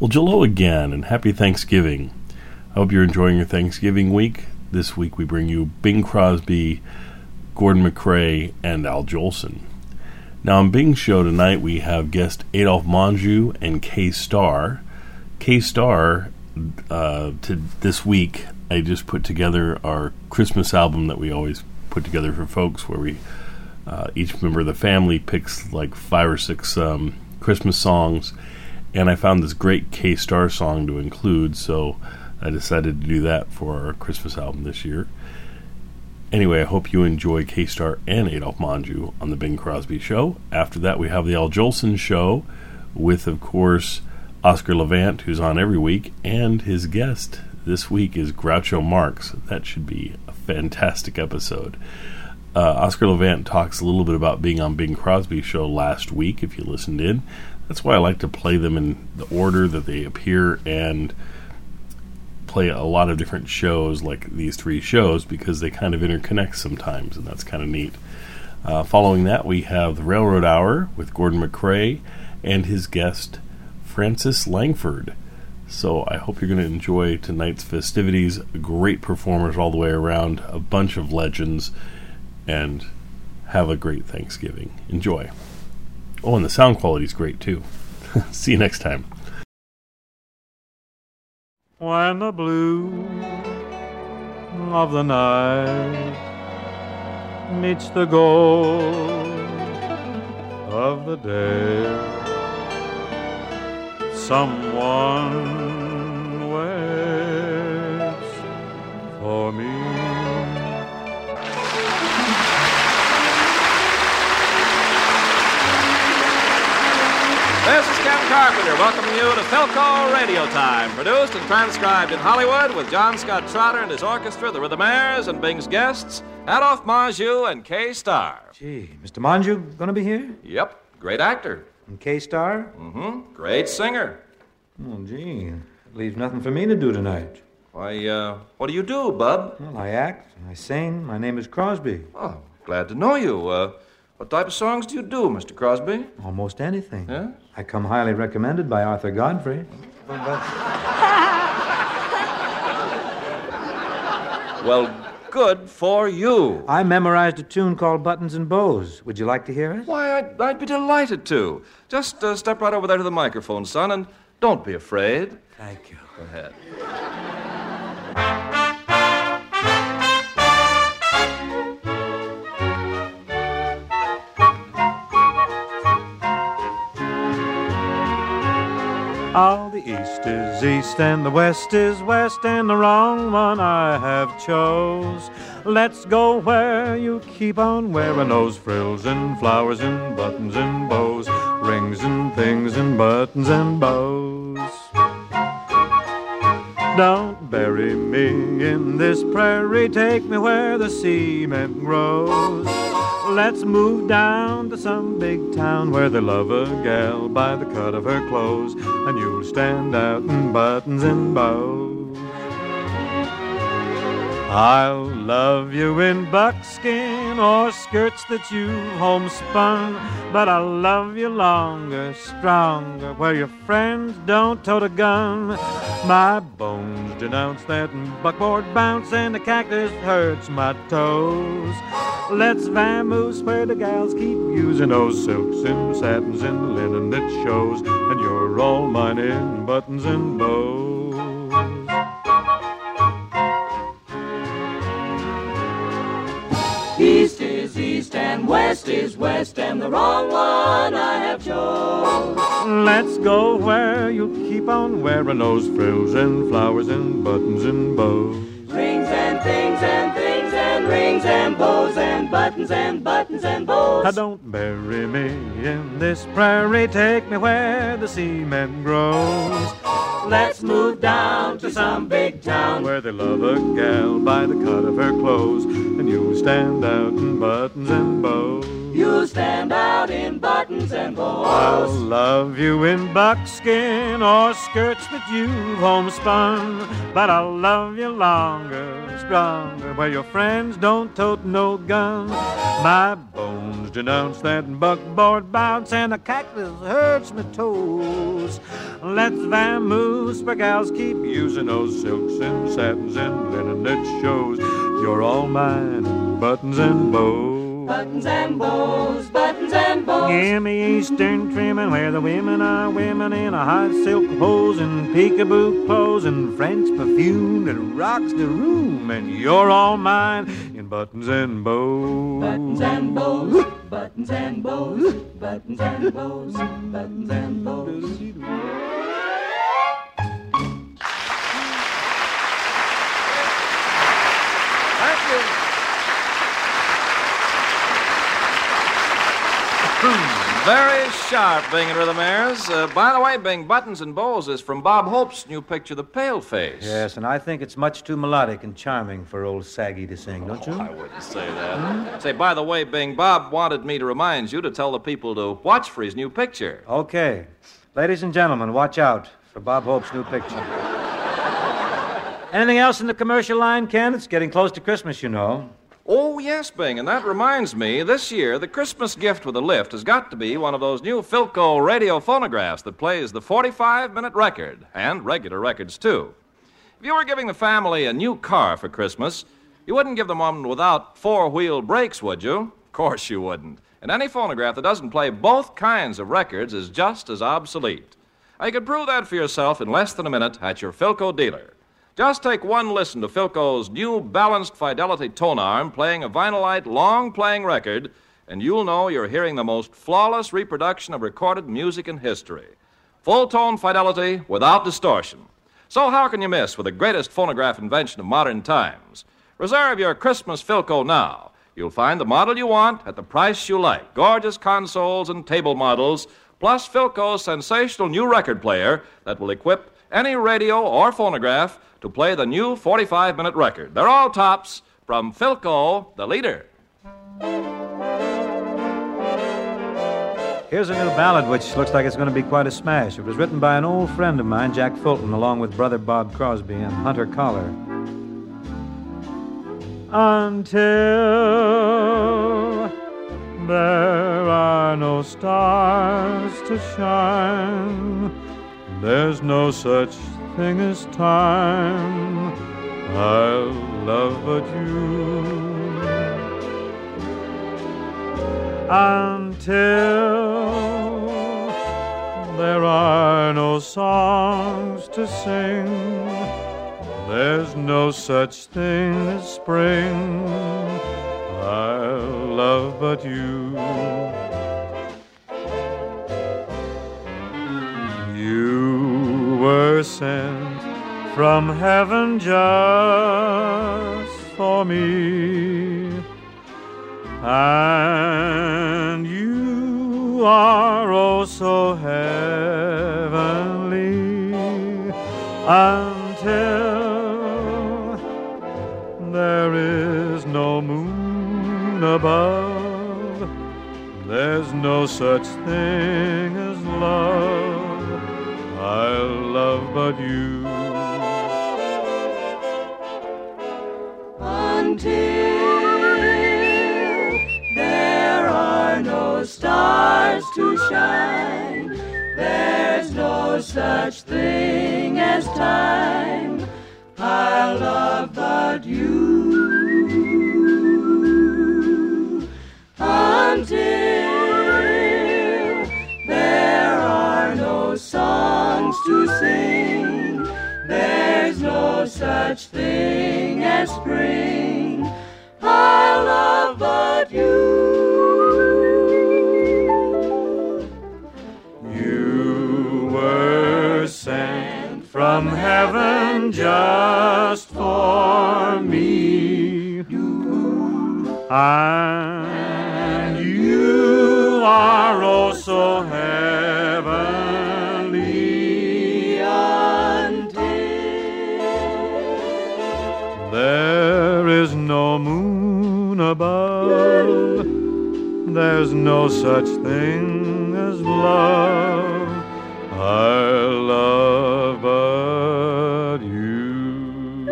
Well, hello again, and happy Thanksgiving. I hope you're enjoying your Thanksgiving week. This week we bring you Bing Crosby, Gordon MacRae, and Al Jolson. Now, on Bing's show tonight, we have guest Adolphe Menjou and Kay Starr. Kay Starr, uh, to this week, I just put together our Christmas album that we always put together for folks, where we uh, each member of the family picks like five or six um, Christmas songs and I found this great Kay Starr song to include, so I decided to do that for our Christmas album this year. Anyway, I hope you enjoy Kay Starr and Adolphe Menjou on the Bing Crosby Show. After that, we have the Al Jolson Show with, of course, Oscar Levant, who's on every week, and his guest this week is Groucho Marx. That should be a fantastic episode. Uh, Oscar Levant talks a little bit about being on Bing Crosby Show last week, if you listened in. That's why I like to play them in the order that they appear and play a lot of different shows like these three shows because they kind of interconnect sometimes, and that's kind of neat. Uh, following that, we have the Railroad Hour with Gordon MacRae and his guest, Francis Langford. So I hope you're going to enjoy tonight's festivities. Great performers all the way around, a bunch of legends, and have a great Thanksgiving. Enjoy. Oh, and the sound quality is great too. See you next time. When the blue of the night meets the gold of the day, someone waits for me. This is Ken Carpenter welcoming you to Philco Radio Time, produced and transcribed in Hollywood with John Scott Trotter and his orchestra, the Rhythmaires, and Bing's guests, Adolphe Menjou and Kay Starr. Gee, Mr. Menjou gonna be here? Yep, great actor. And Kay Starr? Mm-hmm, great singer. Oh, gee, leaves nothing for me to do tonight. Why, uh, what do you do, bub? Well, I act, I sing. My name is Crosby. Oh, glad to know you. Uh, what type of songs do you do, Mr. Crosby? Almost anything. Yeah? I come highly recommended by Arthur Godfrey. Well, good for you. I memorized a tune called Buttons and Bows. Would you like to hear it? Why, I'd, I'd be delighted to. Just uh, step right over there to the microphone, son, and don't be afraid. Thank you. Go ahead. Oh, the east is east and the west is west and the wrong one I have chose. Let's go where you keep on wearing those frills and flowers and buttons and bows, rings and things and buttons and bows. Don't bury me in this prairie, take me where the cement grows. Let's move down to some big town where they love a gal by the cut of her clothes, and you'll stand out in buttons and bows. I'll love you in buckskin or skirts that you've homespun, but I'll love you longer, stronger, where your friends don't tote a gun. My bones denounce that buckboard bounce, and the cactus hurts my toes. Let's vamoose where the gals keep using those silks and satins and linen that shows, and you're all mine in buttons and bows. East and west is west, and the wrong one I have chose. Let's go where you keep on wearing those frills and flowers and buttons and bows. Rings and things and things and rings and bows and buttons and buttons and bows. Now don't bury me in this prairie, take me where the cement grows. Let's move down to some big town. Where they love a gal by the cut of her clothes, and you'll stand out in buttons and bows. You'll stand out in buttons and bows. I'll love you in buckskin or skirts that you've homespun, but I'll love you longer, stronger, where your friends don't tote no guns. My bones denounce that buckboard bounce, and the cactus hurts my toes. Let's vamoose, for gals keep using those silks and satins and linen that shows you're all mine, in buttons and bows. Buttons and bows, buttons and bows. Me Eastern trimming where the women are women in a hot silk hose and peekaboo clothes and French perfume that rocks the room. And you're all mine in buttons and bows. Buttons and bows, buttons and bows, buttons and bows, buttons and bows. Very sharp, Bing and Rhythmaires. Uh, by the way, Bing, Buttons and Bows is from Bob Hope's new picture, The Paleface. Yes, and I think it's much too melodic and charming for old Saggy to sing, don't you? I wouldn't say that. Say, by the way, Bing, Bob wanted me to remind you to tell the people to watch for his new picture. Okay. Ladies and gentlemen, watch out for Bob Hope's new picture. Anything else in the commercial line, Ken? It's getting close to Christmas, you know. Oh, yes, Bing, and that reminds me, this year, the Christmas gift with a lift has got to be one of those new Philco radio phonographs that plays the 45 minute record, and regular records, too. If you were giving the family a new car for Christmas, you wouldn't give them one without four wheel brakes, would you? Of course you wouldn't. And any phonograph that doesn't play both kinds of records is just as obsolete. You can prove that for yourself in less than a minute at your Philco dealer. Just take one listen to Philco's new balanced fidelity tone arm playing a vinylite long playing record, and you'll know you're hearing the most flawless reproduction of recorded music in history. Full tone fidelity without distortion. So, how can you miss with the greatest phonograph invention of modern times? Reserve your Christmas Philco now. You'll find the model you want at the price you like gorgeous consoles and table models, plus Philco's sensational new record player that will equip any radio or phonograph to play the new 45 minute record. They're all tops from Philco, the leader. Here's a new ballad which looks like it's going to be quite a smash. It was written by an old friend of mine, Jack Fulton, along with brother Bob Crosby and Hunter Kahler. Until there are no stars to shine, there's no such thing as time. I'll love but you. Until there are no songs to sing, there's no such thing as spring. I'll love but you. Were sent from heaven just for me, and you are oh so heavenly until there is no moon above. There's no such thing as love. I'll love but you. Until there are no stars to shine, there's no such thing as time. I love but you. Until songs to sing, there's no such thing as spring. I love but you. You were sent from heaven just for me. And you are oh so no moon above. There's no such thing as love. I love but you.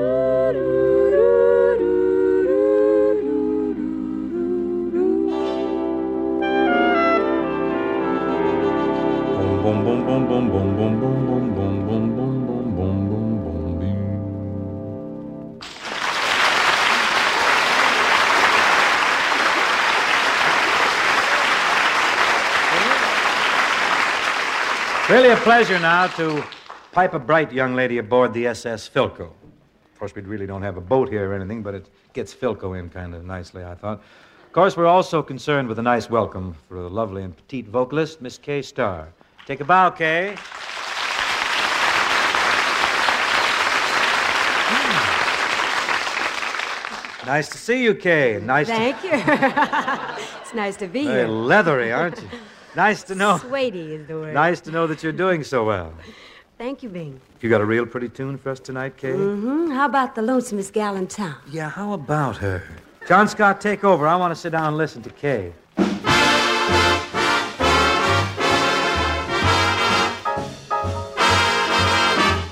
Boom, boom, boom, boom, boom, boom, boom, boom, boom, Really a pleasure now to pipe a bright young lady aboard the SS Philco. Of course, we really don't have a boat here or anything, but it gets Philco in kind of nicely, I thought. Of course, we're also concerned with a nice welcome for the lovely and petite vocalist, Miss Kay Starr. Take a bow, Kay. Hmm. Nice to see you, Kay. Nice to Thank you. it's nice to be to. Very here. leathery, aren't you? Nice to know. Sweaty is the word. Nice to know that you're doing so well. Thank you, Bing. You got a real pretty tune for us tonight, Kay? Mm-hmm. How about the lonesomest gal in town? Yeah, how about her? John Scott, take over. I want to sit down and listen to Kay.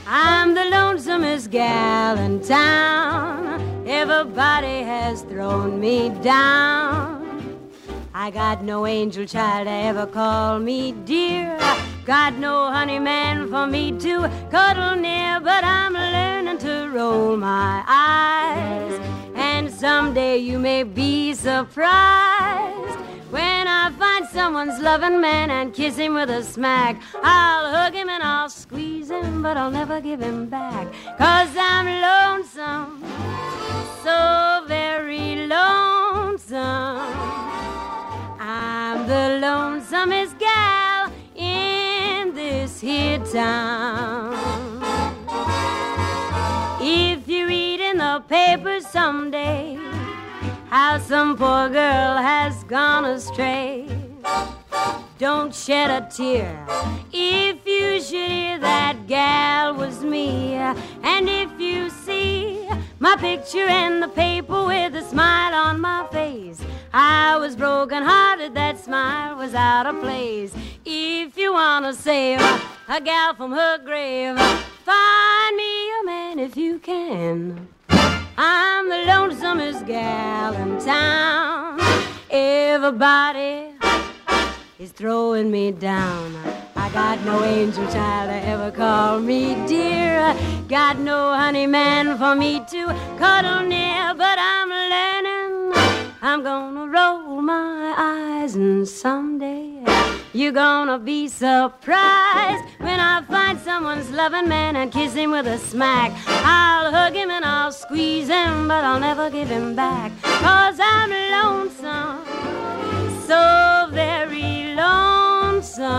I'm the lonesomest gal in town. Everybody has thrown me down. I got no angel child to ever call me dear. Got no honey man for me to cuddle near, but I'm learning to roll my eyes. And someday you may be surprised when I find someone's loving man and kiss him with a smack. I'll hug him and I'll squeeze him, but I'll never give him back. Cause I'm lonesome, so very lonesome. Lonesomest gal in this here town. If you read in the paper someday how some poor girl has gone astray, don't shed a tear. If you should hear that gal was me, and if you see my picture in the paper with a smile on my face, I was broken hearted, that smile was out of place. If you wanna save a gal from her grave, find me a man if you can. I'm the lonesomest gal in town. Everybody is throwing me down. I got no angel child to ever call me dear. Got no honey man for me to cuddle near, but I'm learning. I'm gonna roll my eyes, and someday you're gonna be surprised when I find someone's loving man and kiss him with a smack. I'll hug him and I'll squeeze him, but I'll never give him back. Cause I'm lonesome, so very lonesome.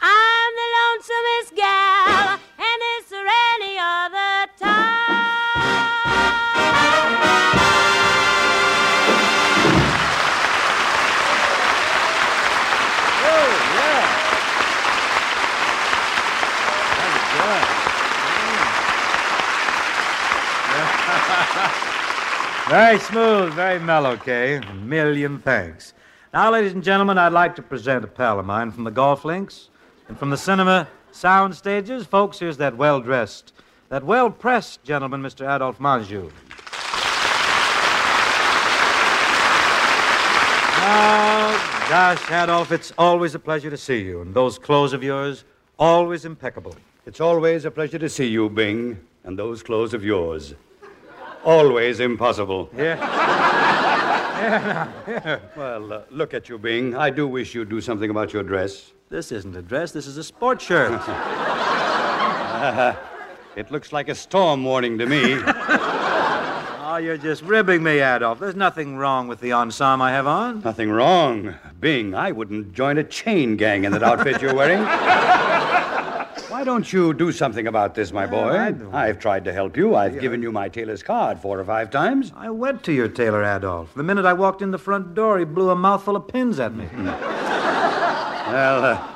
I'm the lonesomest gal, Oh, very smooth, very mellow, Kay. A million thanks. Now, ladies and gentlemen, I'd like to present a pal of mine from the golf links and from the cinema sound stages. Folks, here's that well dressed, that well pressed gentleman, Mr. Adolphe Menjou. Oh, gosh, Adolphe, it's always a pleasure to see you. And those clothes of yours, always impeccable. It's always a pleasure to see you, Bing, and those clothes of yours. Always impossible. Yeah. Well, uh, look at you, Bing. I do wish you'd do something about your dress. This isn't a dress, this is a sport shirt. It looks like a storm warning to me. you're just ribbing me, Adolf. There's nothing wrong with the ensemble I have on. Nothing wrong. Bing, I wouldn't join a chain gang in that outfit you're wearing. Why don't you do something about this, my boy? No, I've tried to help you. I've given you my tailor's card four or five times. I went to your tailor, Adolf. The minute I walked in the front door, he blew a mouthful of pins at me. Well, uh,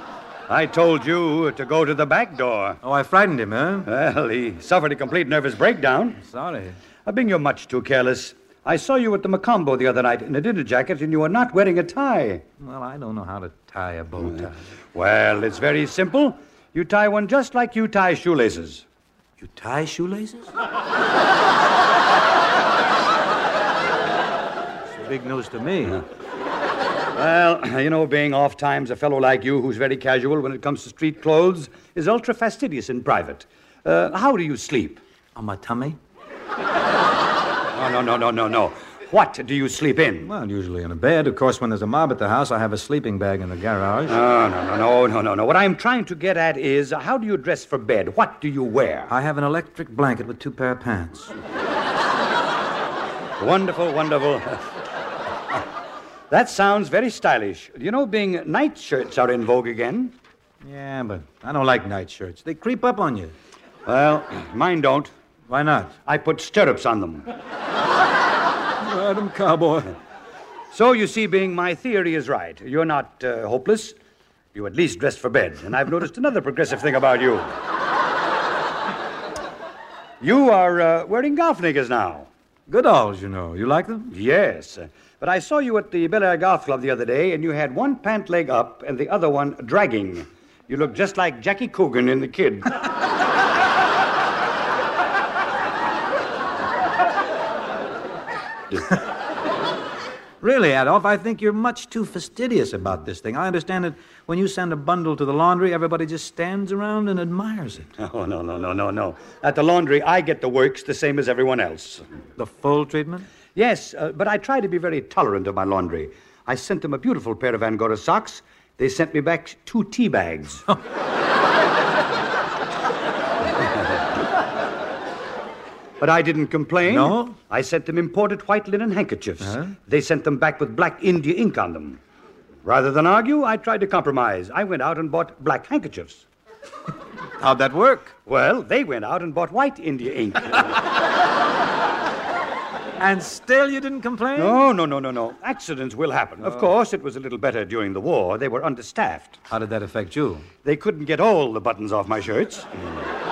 I told you to go to the back door. Oh, I frightened him, huh? Well, he suffered a complete nervous breakdown. Sorry. Uh, Bing, you're much too careless. I saw you at the Mocambo the other night in a dinner jacket, and you were not wearing a tie. Well, I don't know how to tie a bow tie. Well, it's very simple. You tie one just like you tie shoelaces. You tie shoelaces? It's big news to me. Well, you know, being oft times a fellow like you who's very casual when it comes to street clothes is ultra fastidious in private. Uh, how do you sleep? On my tummy? No, no, no, no, no, no. What do you sleep in? Well, usually in a bed. Of course, when there's a mob at the house, I have a sleeping bag in the garage. No, no, no, no, no, no, no. What I'm trying to get at is how do you dress for bed? What do you wear? I have an electric blanket with two pair of pants. Wonderful, wonderful. that sounds very stylish. You know, being night shirts are in vogue again. Yeah, but I don't like night shirts. They creep up on you. Well, mine don't. Why not? I put stirrups on them. Madam Cowboy. So you see, being my theory is right. You're not uh, hopeless. You at least dress for bed. And I've noticed another progressive thing about you. You are uh, wearing golf knickers now. Good Goodalls, you know. You like them? Yes. But I saw you at the Bel Air Golf Club the other day, and you had one pant leg up and the other one dragging. You look just like Jackie Coogan in The Kid. Really, Adolf, I think you're much too fastidious about this thing. I understand that when you send a bundle to the laundry, everybody just stands around and admires it. Oh, no, no, no, no, no. At the laundry, I get the works the same as everyone else. The full treatment? Yes, uh, but I try to be very tolerant of my laundry. I sent them a beautiful pair of Angora socks. They sent me back two tea bags. but I didn't complain. No? I sent them imported white linen handkerchiefs. They sent them back with black India ink on them. Rather than argue, I tried to compromise. I went out and bought black handkerchiefs. How'd that work? Well, they went out and bought white India ink. And still you didn't complain? No, no, no, no, no. Accidents will happen. Of oh. course, it was a little better during the war. They were understaffed. How did that affect you? They couldn't get all the buttons off my shirts. Mm.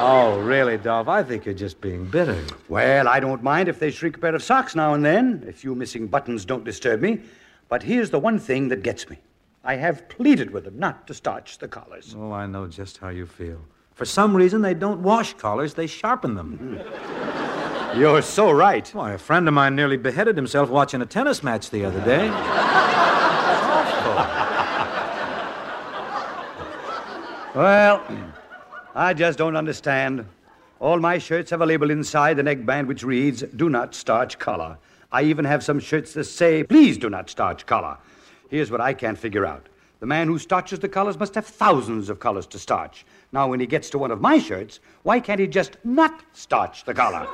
Oh, really, Dolph? I think you're just being bitter. Well, I don't mind if they shrink a pair of socks now and then. A few missing buttons don't disturb me. But here's the one thing that gets me I have pleaded with them not to starch the collars. Oh, I know just how you feel. For some reason, they don't wash collars, they sharpen them. Hmm. You're so right. Why, a friend of mine nearly beheaded himself watching a tennis match the other day. Well, I just don't understand. All my shirts have a label inside the neckband which reads, Do not starch collar. I even have some shirts that say, Please do not starch collar. Here's what I can't figure out. The man who starches the collars must have thousands of collars to starch. Now, when he gets to one of my shirts, why can't he just not starch the collar?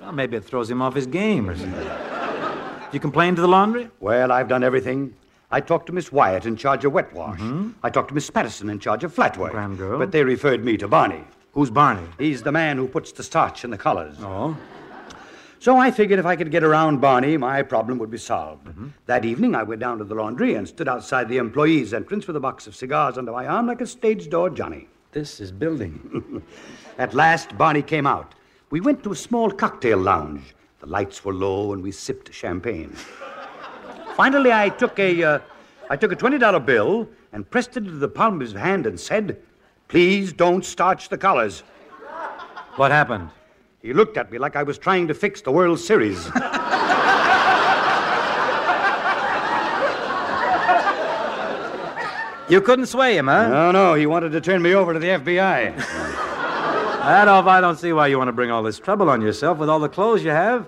Well, maybe it throws him off his game or something. Do you complain to the laundry? Well, I've done everything. I talked to Miss Wyatt in charge of wet wash. Mm-hmm. I talked to Miss Patterson in charge of flat work. Grand girl. But they referred me to Barney. Who's Barney? He's the man who puts the starch in the collars. Oh. So I figured if I could get around Barney, my problem would be solved. Mm-hmm. That evening, I went down to the laundry and stood outside the employees' entrance with a box of cigars under my arm like a stage door Johnny. This is building. At last, Barney came out. We went to a small cocktail lounge. The lights were low, and we sipped champagne. Finally, I took a, uh, I took a twenty-dollar bill and pressed it into the palm of his hand and said, "Please don't starch the collars." what happened? He looked at me like I was trying to fix the World Series. You couldn't sway him, huh? no, no, he wanted to turn me over to the FBI. Adolf, I don't see why you want to bring all this trouble on yourself with all the clothes you have.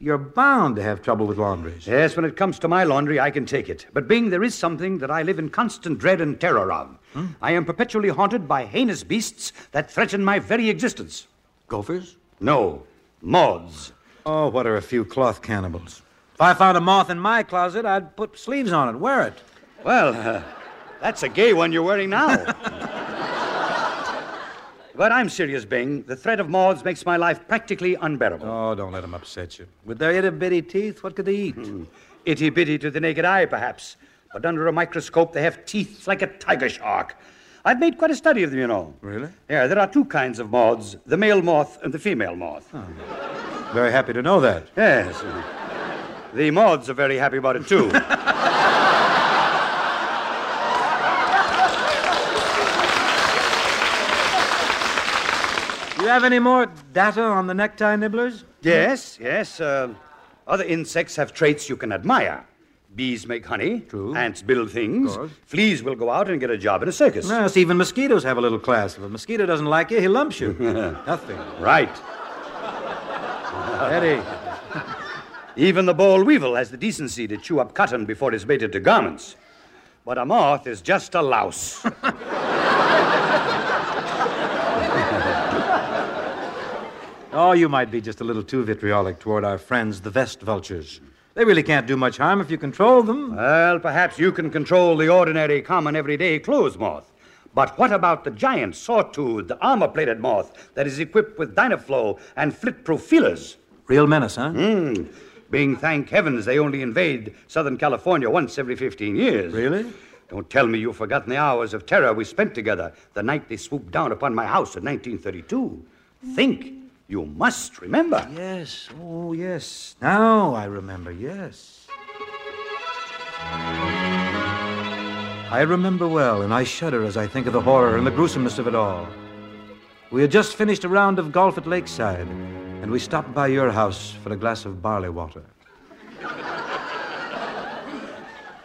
You're bound to have trouble with laundries. yes, when it comes to my laundry, I can take it. But, Bing, there is something that I live in constant dread and terror of. I am perpetually haunted by heinous beasts that threaten my very existence. Gophers? No, moths. Oh, what are a few cloth cannibals? If I found a moth in my closet, I'd put sleeves on it, wear it. Well, uh, that's a gay one you're wearing now. but I'm serious, Bing. The threat of moths makes my life practically unbearable. Oh, don't let them upset you. With their itty bitty teeth, what could they eat? Hmm. Itty bitty to the naked eye, perhaps. But under a microscope, they have teeth like a tiger shark. I've made quite a study of them, you know. Really? Yeah, there are two kinds of moths the male moth and the female moth. Very happy to know that. Yes. The moths are very happy about it, too. you have any more data on the necktie nibblers? yes, yes. Uh, other insects have traits you can admire. Bees make honey. True. Ants build things. Of course. Fleas will go out and get a job in a circus. Yes, even mosquitoes have a little class. If a mosquito doesn't like you, he lumps you. Nothing. Right. Eddie. Even the boll weevil has the decency to chew up cotton before it's mated to garments. But a moth is just a louse. Oh, you might be just a little too vitriolic toward our friends, the vest vultures. They really can't do much harm if you control them. well, perhaps you can control the ordinary, common, everyday clothes moth. But what about the giant, saw-toothed, armor-plated moth that is equipped with Dynaflow and flit-proof feelers? Real menace, huh? Hmm. Being thank heavens they only invade Southern California once every 15 years. Really? Don't tell me you've forgotten the hours of terror we spent together the night they swooped down upon my house in 1932. Think. You must remember. Yes. Oh, yes. Now I remember, yes. I remember well, and I shudder as I think of the horror and the gruesomeness of it all. We had just finished a round of golf at Lakeside, and we stopped by your house for a glass of barley water.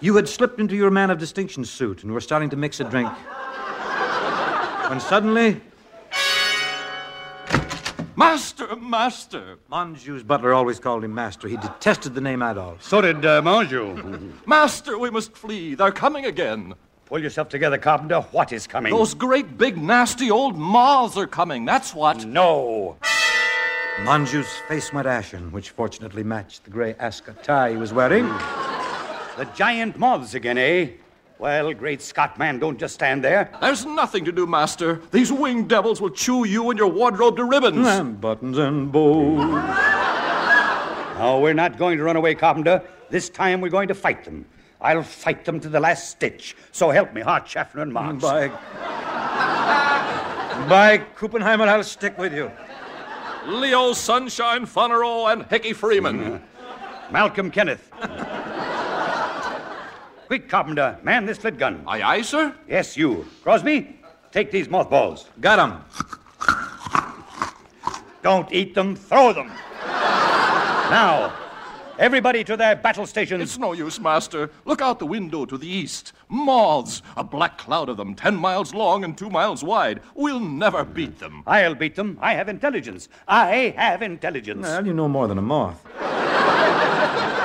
You had slipped into your man of distinction suit and were starting to mix a drink. When suddenly, Master, master, Menjou's butler always called him master. He detested the name Adolf. So did uh, Menjou. master, we must flee. They're coming again. Pull yourself together, Carpenter. What is coming? Those great big nasty old moths are coming. That's what. No. Menjou's face went ashen, which fortunately matched the gray ascot tie he was wearing. The giant moths again, eh? Well, great Scott, man, don't just stand there. There's nothing to do, master. These winged devils will chew you and your wardrobe to ribbons. And buttons and bows. No, we're not going to run away, Carpenter. This time we're going to fight them. I'll fight them to the last stitch. So help me, Hart, Schaffner, and Marx. By. By Kuppenheimer, I'll stick with you. Leo Sunshine Funero and Hickey Freeman. Malcolm Kenneth. Quick, Carpenter, man this flit gun. aye, aye, sir. Yes, you. Crosby, take these mothballs. Got him. Don't eat them, throw them. now, everybody to their battle stations. It's no use, master. Look out the window to the east. Moths, a black cloud of them, ten miles long and two miles wide. We'll never beat them. I'll beat them. I have intelligence. I have intelligence. Well, you know more than a moth.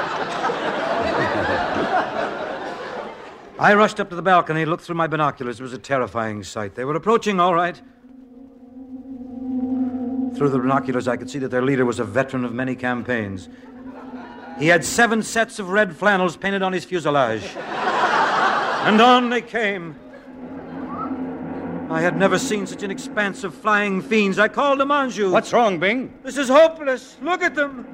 I rushed up to the balcony, looked through my binoculars. It was a terrifying sight. They were approaching, all right. Through the binoculars, I could see that their leader was a veteran of many campaigns. He had seven sets of red flannels painted on his fuselage. and on they came. I had never seen such an expanse of flying fiends. I called to Menjou. What's wrong, Bing? This is hopeless. Look at them.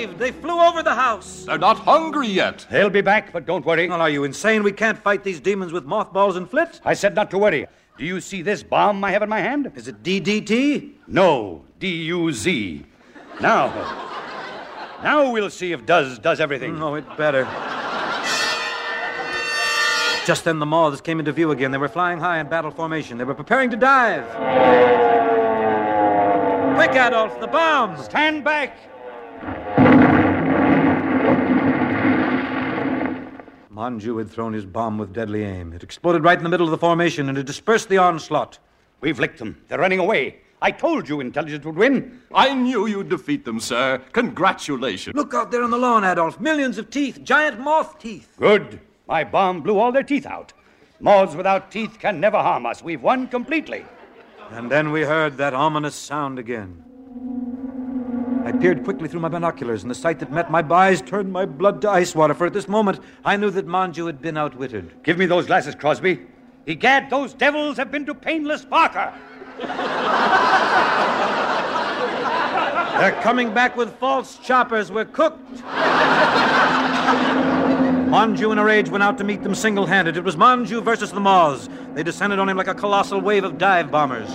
We're saved. They flew over the house. They're not hungry yet. They'll be back, but don't worry. Well, are you insane? We can't fight these demons with mothballs and flit. I said not to worry. Do you see this bomb I have in my hand? Is it DDT? No, D U Z. Now, now we'll see if does does everything. No, it better. Just then the moths came into view again. They were flying high in battle formation. They were preparing to dive. Quick, Adolf, the bombs! Stand back. Menjou had thrown his bomb with deadly aim. It exploded right in the middle of the formation and it dispersed the onslaught. We've licked them. They're running away. I told you intelligence would win. I knew you'd defeat them, sir. Congratulations. Look out there on the lawn, Adolf. Millions of teeth, giant moth teeth. Good. My bomb blew all their teeth out. Moths without teeth can never harm us. We've won completely. And then we heard that ominous sound again. I peered quickly through my binoculars, and the sight that met my eyes turned my blood to ice water, for at this moment I knew that Menjou had been outwitted. Give me those glasses, Crosby. Egad, those devils have been to painless Parker. They're coming back with false choppers. We're cooked. Menjou, in a rage, went out to meet them single handed. It was Menjou versus the Moths. They descended on him like a colossal wave of dive bombers.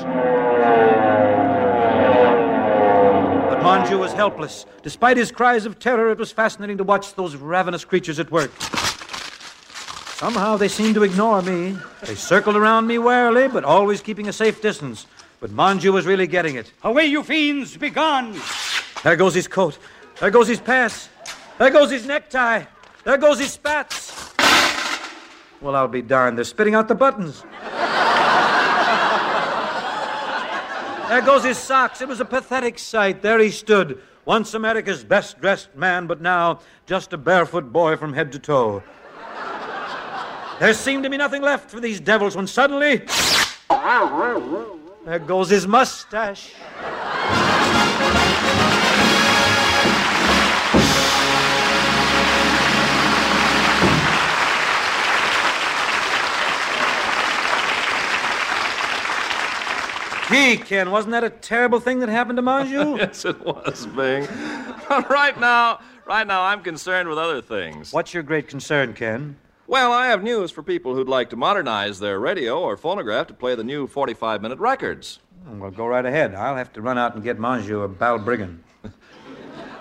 But Menjou was helpless. Despite his cries of terror, it was fascinating to watch those ravenous creatures at work. Somehow they seemed to ignore me. They circled around me warily, but always keeping a safe distance. But Menjou was really getting it. Away, you fiends! Be gone! There goes his coat. There goes his pants. There goes his necktie. There goes his spats. Well, I'll be darned. They're spitting out the buttons. There goes his socks. It was a pathetic sight. There he stood, once America's best dressed man, but now just a barefoot boy from head to toe. There seemed to be nothing left for these devils when suddenly. There goes his mustache. Gee, Ken, wasn't that a terrible thing that happened to Menjou? yes, it was, Bing. But right now, right now, I'm concerned with other things. What's your great concern, Ken? Well, I have news for people who'd like to modernize their radio or phonograph to play the new 45 minute records. Hmm, well, go right ahead. I'll have to run out and get Menjou a Balbriggan.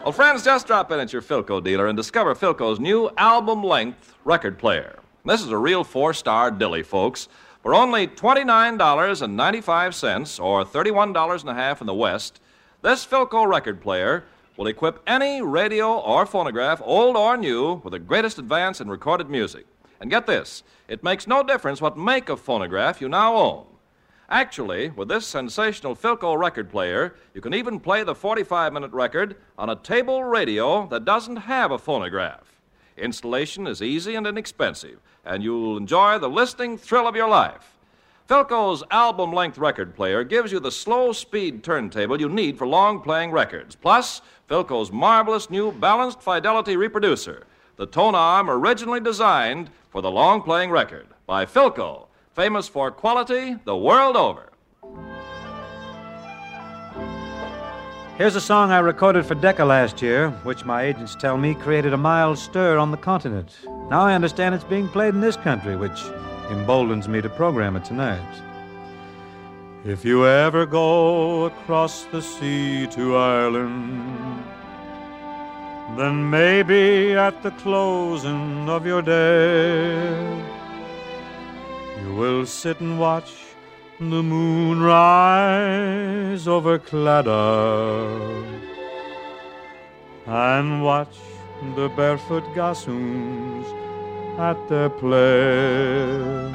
Well, friends, just drop in at your Philco dealer and discover Philco's new album length record player. This is a real four star dilly, folks. For only $29.95 or $31.5 in the West, this Philco record player will equip any radio or phonograph, old or new, with the greatest advance in recorded music. And get this it makes no difference what make of phonograph you now own. Actually, with this sensational Philco record player, you can even play the 45 minute record on a table radio that doesn't have a phonograph. Installation is easy and inexpensive, and you'll enjoy the listening thrill of your life. Philco's album length record player gives you the slow speed turntable you need for long playing records. Plus, Philco's marvelous new balanced fidelity reproducer, the tone arm originally designed for the long playing record by Philco, famous for quality the world over. Here's a song I recorded for Decca last year, which my agents tell me created a mild stir on the continent. Now I understand it's being played in this country, which emboldens me to program it tonight. If you ever go across the sea to Ireland, then maybe at the closing of your day, you will sit and watch the moon rise over Claddagh and watch the barefoot gossoons at their play.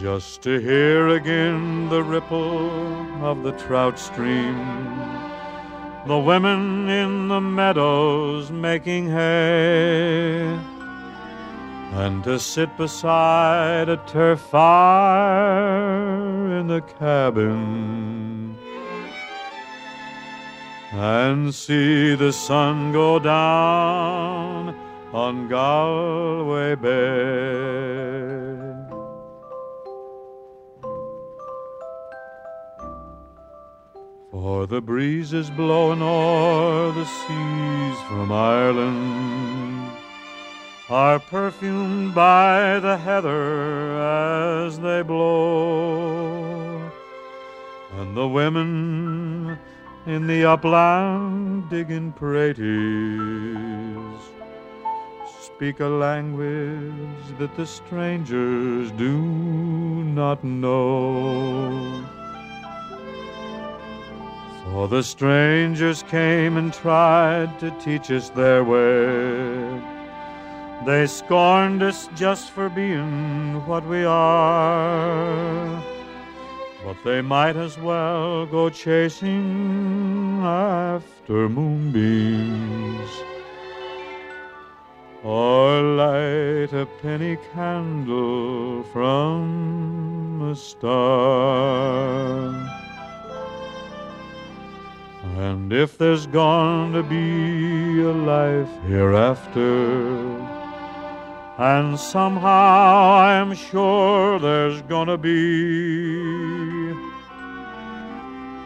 Just to hear again the ripple of the trout stream, the women in the meadows making hay and to sit beside a turf fire in the cabin and see the sun go down on Galway Bay. For the breeze is blowing o'er the seas from Ireland are perfumed by the heather as they blow. And the women in the upland digging praties speak a language that the strangers do not know. For the strangers came and tried to teach us their way. They scorned us just for being what we are. But they might as well go chasing after moonbeams or light a penny candle from a star. And if there's going to be a life hereafter, and somehow I'm sure there's gonna be.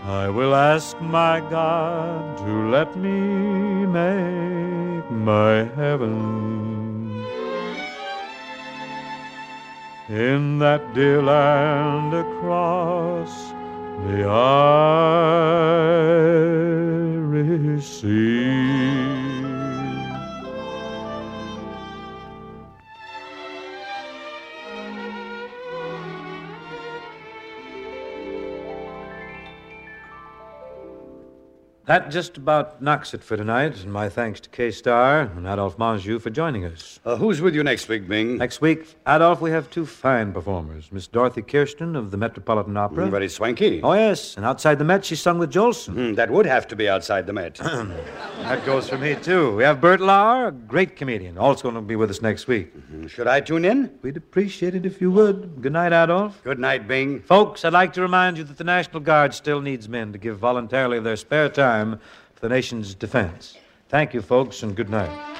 I will ask my God to let me make my heaven. In that dear land across the Irish Sea. That just about knocks it for tonight, and my thanks to Kay Starr and Adolphe Menjou for joining us. Uh, who's with you next week, Bing? Next week, Adolphe, we have two fine performers Miss Dorothy Kirsten of the Metropolitan Opera. Mm, very swanky. Oh, yes, and outside the Met, she sung with Jolson. Mm, that would have to be outside the Met. that goes for me, too. We have Bert Lahr, a great comedian, also going to be with us next week. Mm, Should I tune in? We'd appreciate it if you would. Good night, Adolphe. Good night, Bing. Folks, I'd like to remind you that the National Guard still needs men to give voluntarily of their spare time to the nation's defense. Thank you, folks, and good night.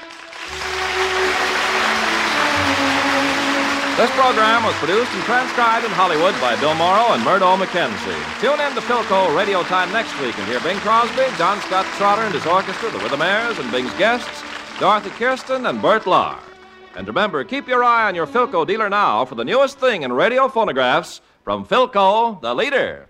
This program was produced and transcribed in Hollywood by Bill Morrow and Murdo McKenzie. Tune in to Philco Radio Time next week and hear Bing Crosby, John Scott Trotter and his orchestra, the Rhythmaires, and Bing's guests, Dorothy Kirsten and Bert Lahr. And remember, keep your eye on your Philco dealer now for the newest thing in radio phonographs from Philco, the leader.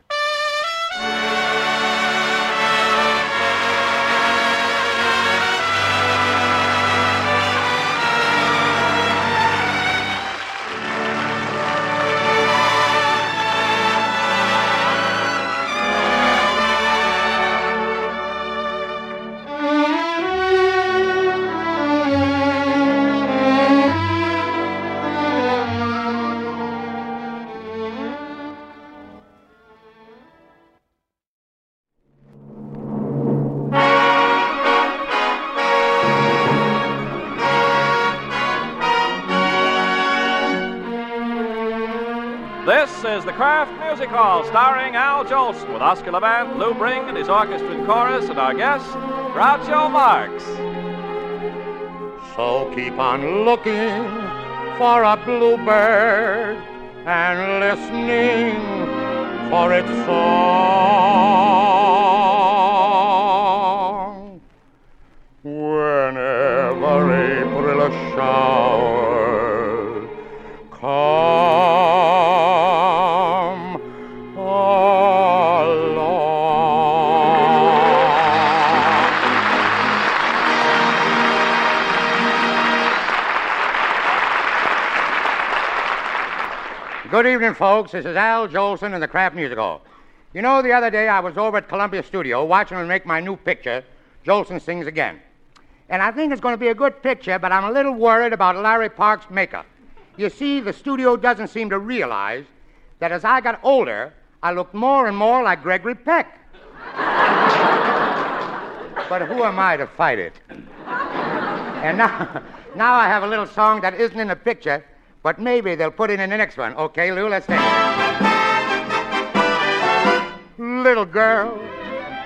Starring Al Jolson with Oscar Levant, Lou Bring, and his orchestra and chorus, and our guest, Groucho Marx. So keep on looking for a bluebird and listening for its song. Folks. This is Al Jolson in the Kraft Music Hall. You know, the other day I was over at Columbia Studio watching them make my new picture, Jolson Sings Again. And I think it's going to be a good picture, but I'm a little worried about Larry Parks' makeup. You see, the studio doesn't seem to realize that as I got older, I looked more and more like Gregory Peck. but who am I to fight it? And now, now I have a little song that isn't in the picture, but maybe they'll put it in the next one. Okay, Lou, let's take it. Little girl,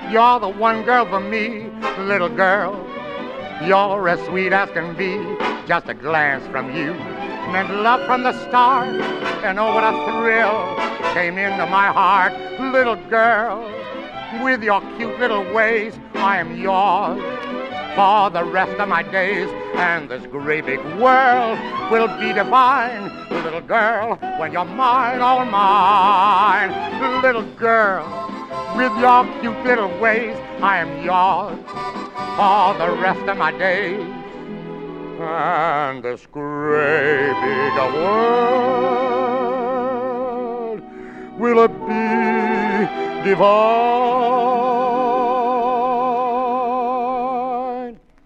you're the one girl for me. Little girl, you're as sweet as can be. Just a glance from you meant love from the start. And oh, what a thrill came into my heart. Little girl, with your cute little ways, I am yours for the rest of my days. And this great big world will be divine. Little girl, when you're mine, all mine. Little girl, with your cute little ways, I am yours for the rest of my days. And this great big world will be divine.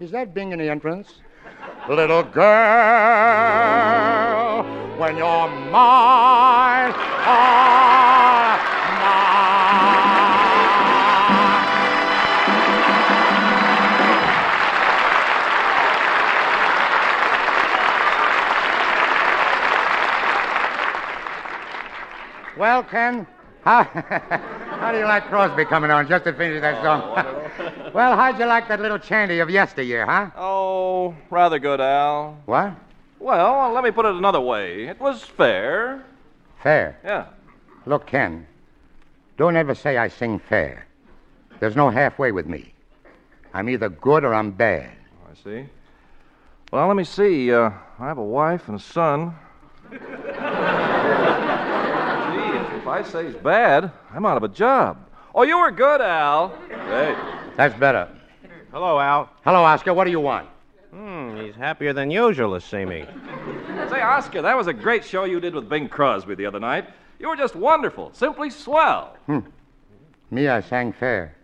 Is that Bing in the entrance? Little girl, when you're mine, all mine. Well, Ken, how do you like Crosby coming on just to finish that song? well, how'd you like that little chanty of yesteryear, huh? Oh, rather good, Al. What? Well, let me put it another way. It was fair. Fair. Yeah. Look, Ken, don't ever say I sing fair. There's no halfway with me. I'm either good or I'm bad. I see. Well, let me see. Uh, I have a wife and a son. Gee, if I say he's bad, I'm out of a job. Oh, you were good, Al. Hey. That's better. Hello, Al. Hello, Oscar. What do you want? Hmm, he's happier than usual to see me. Say, Oscar, that was a great show you did with Bing Crosby the other night. You were just wonderful, simply swell. Hmm. Me, I sang fair.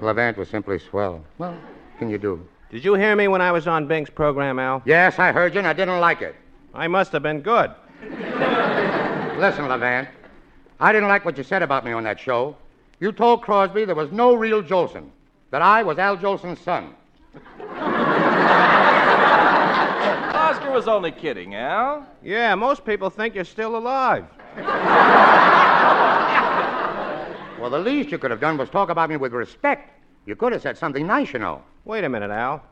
Levant was simply swell. Well, what can you do? Did you hear me when I was on Bing's program, Al? Yes, I heard you, and I didn't like it. I must have been good. Listen, Levant. I didn't like what you said about me on that show. You told Crosby there was no real Jolson, that I was Al Jolson's son. Oscar was only kidding, Al. Yeah, most people think you're still alive. Well, the least you could have done was talk about me with respect. You could have said something nice, you know. Wait a minute, Al.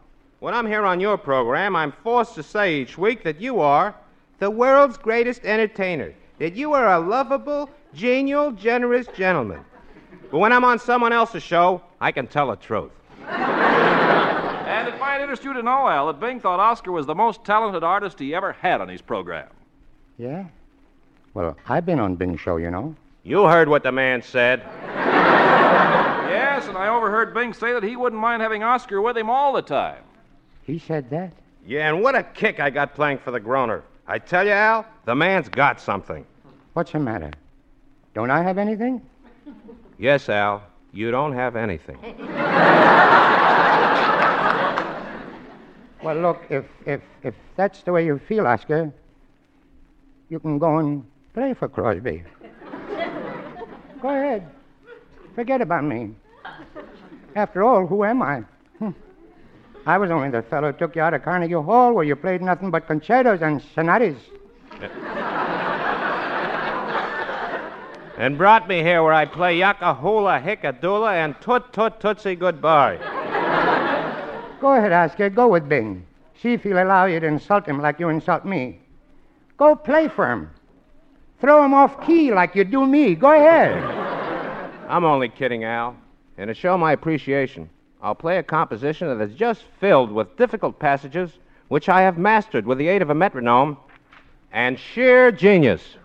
When I'm here on your program, I'm forced to say each week that you are the world's greatest entertainer, that you are a lovable, genial, generous gentleman. But when I'm on someone else's show, I can tell the truth. And it might interest you to know, Al, that Bing thought Oscar was the most talented artist he ever had on his program. Yeah? Well, I've been on Bing's show, you know. You heard what the man said. Yes, and I overheard Bing say that he wouldn't mind having Oscar with him all the time. He said that? Yeah, and what a kick I got playing for the groaner. I tell you, Al, the man's got something. What's the matter? Don't I have anything? Yes, Al, you don't have anything. Well, look, if, if, if that's the way you feel, Oscar, you can go and play for Crosby. go ahead. Forget about me. After all, who am I? Hmm. I was only the fellow who took you out of Carnegie Hall where you played nothing but concertos and sonatas. And brought me here where I play Yaaka Hula Hickey Dula and Toot Toot Tootsie Goodbye. Go ahead, Oscar. Go with Bing. See if he'll allow you to insult him like you insult me. Go play for him. Throw him off key like you do me. Go ahead. I'm only kidding, Al. And to show my appreciation, I'll play a composition that is just filled with difficult passages, which I have mastered with the aid of a metronome and sheer genius.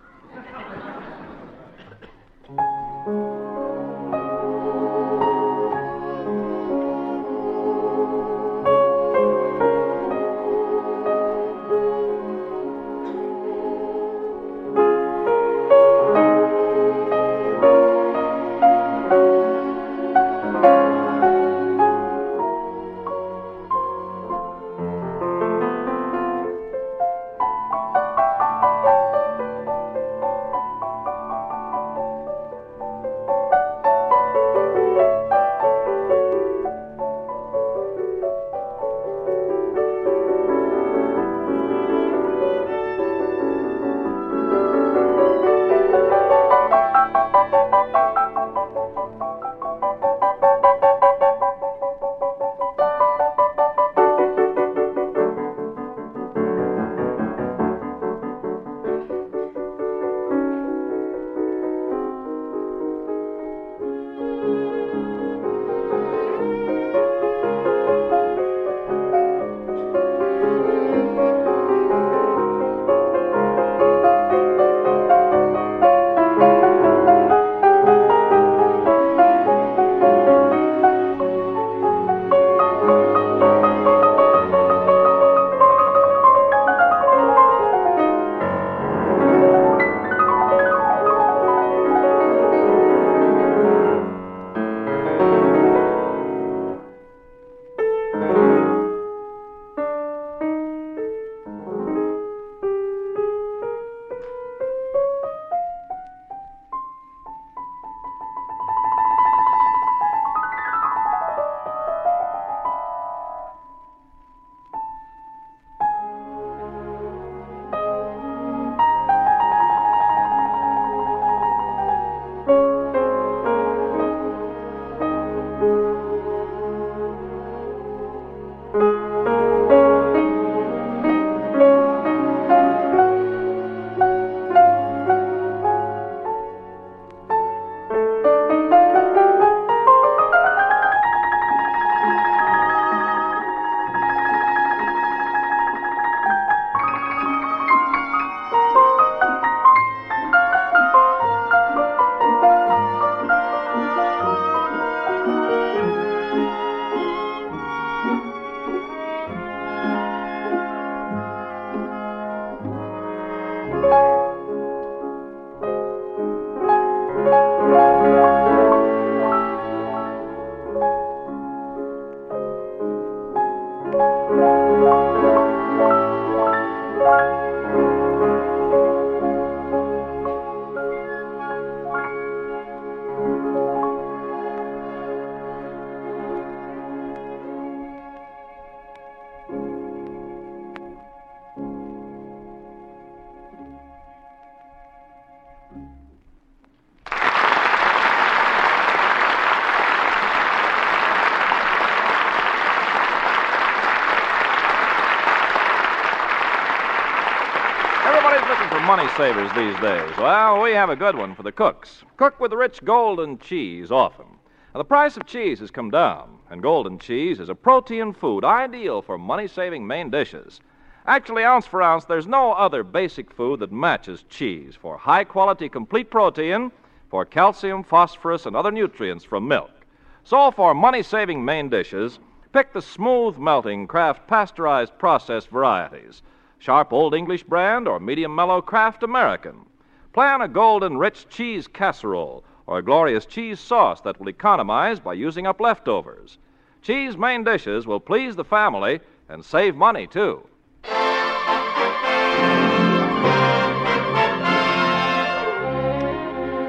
Savers these days. Well, we have a good one for the cooks. Cook with rich golden cheese often. Now, the price of cheese has come down, and golden cheese is a protein food ideal for money saving main dishes. Actually, ounce for ounce, there's no other basic food that matches cheese for high quality complete protein, for calcium, phosphorus, and other nutrients from milk. So, for money saving main dishes, pick the smooth melting Kraft pasteurized processed varieties sharp Old English brand or medium mellow Kraft American. Plan a golden rich cheese casserole or a glorious cheese sauce that will economize by using up leftovers. Cheese main dishes will please the family and save money, too.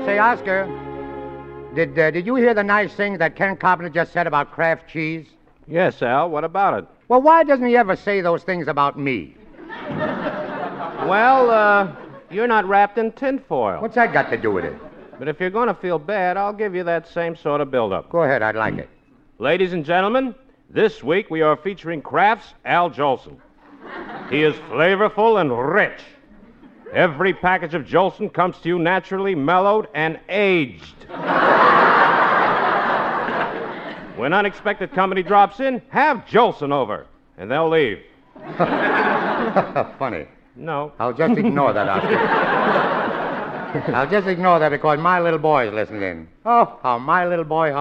Say, Oscar, did, uh, did you hear the nice thing that Ken Carpenter just said about Kraft cheese? Yes, Al, what about it? Well, why doesn't he ever say those things about me? Well, uh, you're not wrapped in tinfoil. What's that got to do with it? But if you're going to feel bad, I'll give you that same sort of build-up. Go ahead, I'd like it. Ladies and gentlemen, this week we are featuring Kraft's Al Jolson. He is flavorful and rich. Every package of Jolson comes to you naturally mellowed and aged. when unexpected company drops in, have Jolson over, and they'll leave. Funny. No. I'll just ignore that, Oscar. I'll just ignore that because my little boy's listening. Oh, how my little boy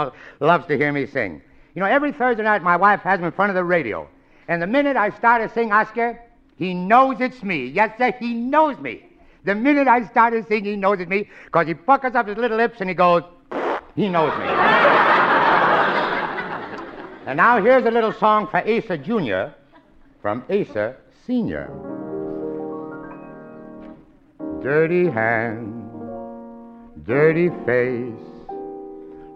loves to hear me sing. You know, every Thursday night my wife has him in front of the radio. And the minute I start to sing Oscar, he knows it's me. Yes, sir, he knows me. The minute I start to sing, he knows it's me because he puckers up his little lips and he goes, he knows me. and now here's a little song for Asa Jr. from Asa Sr. Dirty hand, dirty face,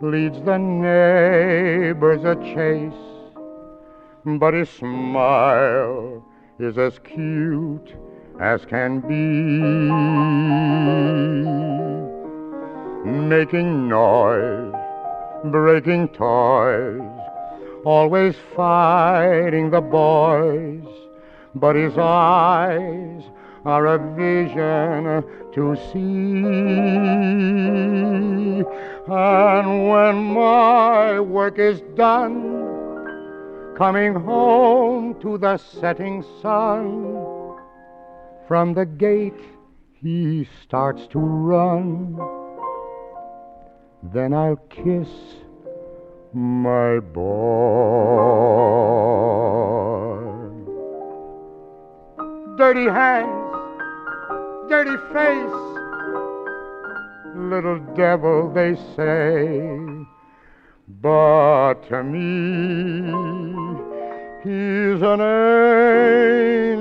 leads the neighbors a chase. But his smile is as cute as can be. Making noise, breaking toys, always fighting the boys. But his eyes are a vision to see. And when my work is done, coming home to the setting sun, from the gate he starts to run. Then I'll kiss my boy. Dirty hands, dirty face, little devil, they say. But to me, he's an angel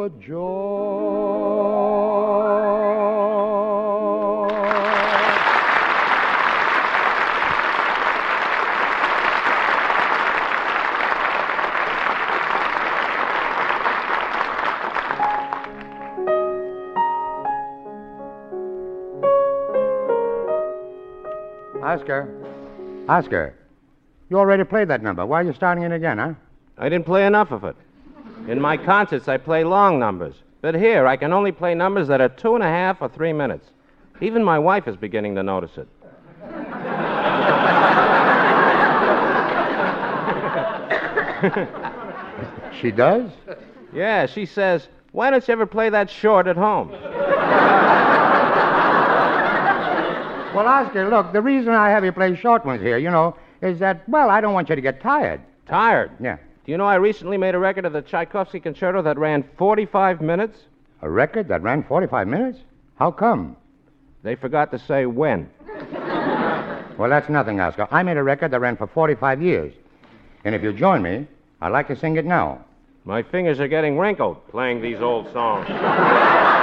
of joy. Oscar. Oscar. You already played that number. Why are you starting it again, huh? I didn't play enough of it. In my concerts, I play long numbers. But here, I can only play numbers that are two and a half or three minutes. Even my wife is beginning to notice it. She does? Yeah, she says, why don't you ever play that short at home? Well, Oscar, look, the reason I have you play short ones here, you know, is that, well, I don't want you to get tired. Tired? Yeah. Do you know I recently made a record of the Tchaikovsky concerto that ran 45 minutes? A record that ran 45 minutes? How come? They forgot to say when. Well, that's nothing, Oscar. I made a record that ran for 45 years. And if you join me, I'd like to sing it now. My fingers are getting wrinkled playing these old songs.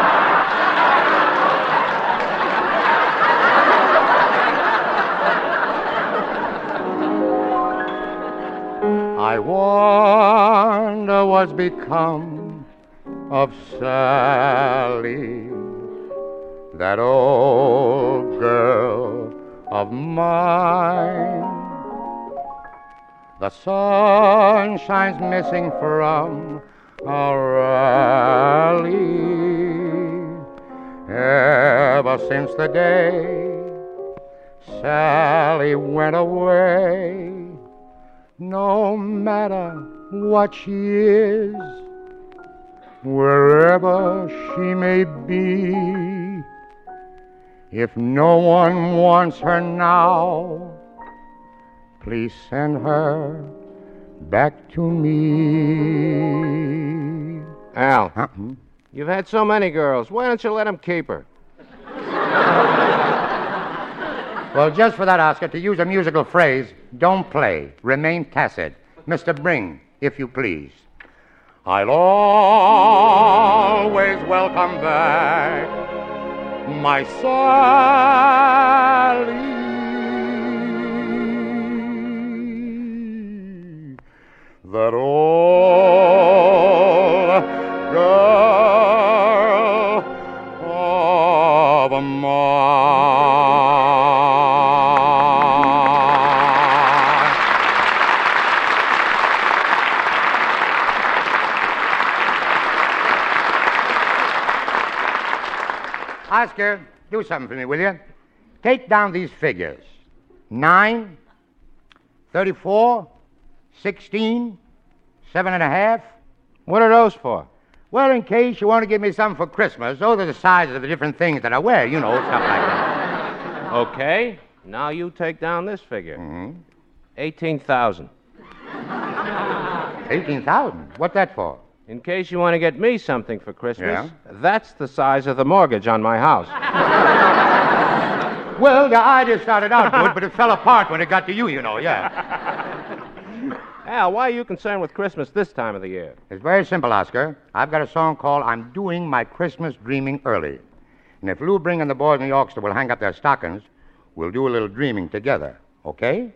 wonder what's become of Sally, that old girl of mine. The sun shines missing from our alley ever since the day Sally went away. No matter what she is, wherever she may be, if no one wants her now, please send her back to me. Al, hmm? you've had so many girls. Why don't you let him keep her? Well, just for that, Oscar, to use a musical phrase, don't play, remain tacit. Mr. Bring, if you please. I'll always welcome back my Sally. That old do something for me, will you? Take down these figures 9, 34, 16, 7 and a half. What are those for? Well, in case you want to give me some for Christmas, those are the sizes of the different things that I wear, you know, stuff like that. Okay. Now you take down this figure. Mm-hmm. 18,000. 18,000? What's that for? In case you want to get me something for Christmas, Yeah? that's the size of the mortgage on my house. Well, the idea started out good, but it fell apart when it got to you, you know, yeah. Al, why are you concerned with Christmas this time of the year? It's very simple, Oscar. I've got a song called I'm Doing My Christmas Dreaming Early. And if Lou Bring and the boys in the orchestra will hang up their stockings, we'll do a little dreaming together, okay?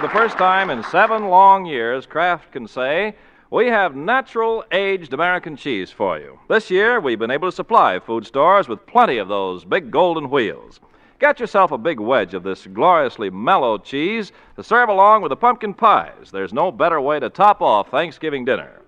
For the first time in seven long years, Kraft can say, we have natural aged American cheese for you. This year, we've been able to supply food stores with plenty of those big golden wheels. Get yourself a big wedge of this gloriously mellow cheese to serve along with the pumpkin pies. There's no better way to top off Thanksgiving dinner.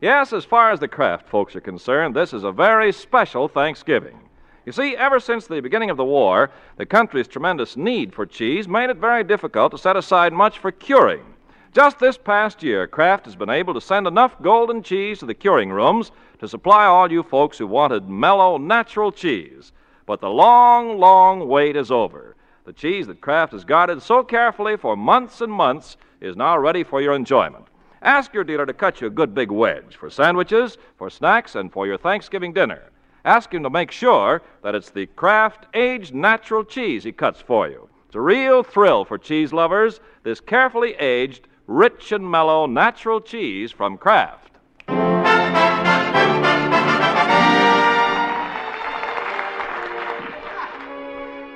Yes, as far as the Kraft folks are concerned, this is a very special Thanksgiving. You see, ever since the beginning of the war, the country's tremendous need for cheese made it very difficult to set aside much for curing. Just this past year, Kraft has been able to send enough golden cheese to the curing rooms to supply all you folks who wanted mellow, natural cheese. But the long, long wait is over. The cheese that Kraft has guarded so carefully for months and months is now ready for your enjoyment. Ask your dealer to cut you a good big wedge for sandwiches, for snacks, and for your Thanksgiving dinner. Ask him to make sure that it's the Kraft aged natural cheese he cuts for you. It's a real thrill for cheese lovers, this carefully aged, rich and mellow natural cheese from Kraft.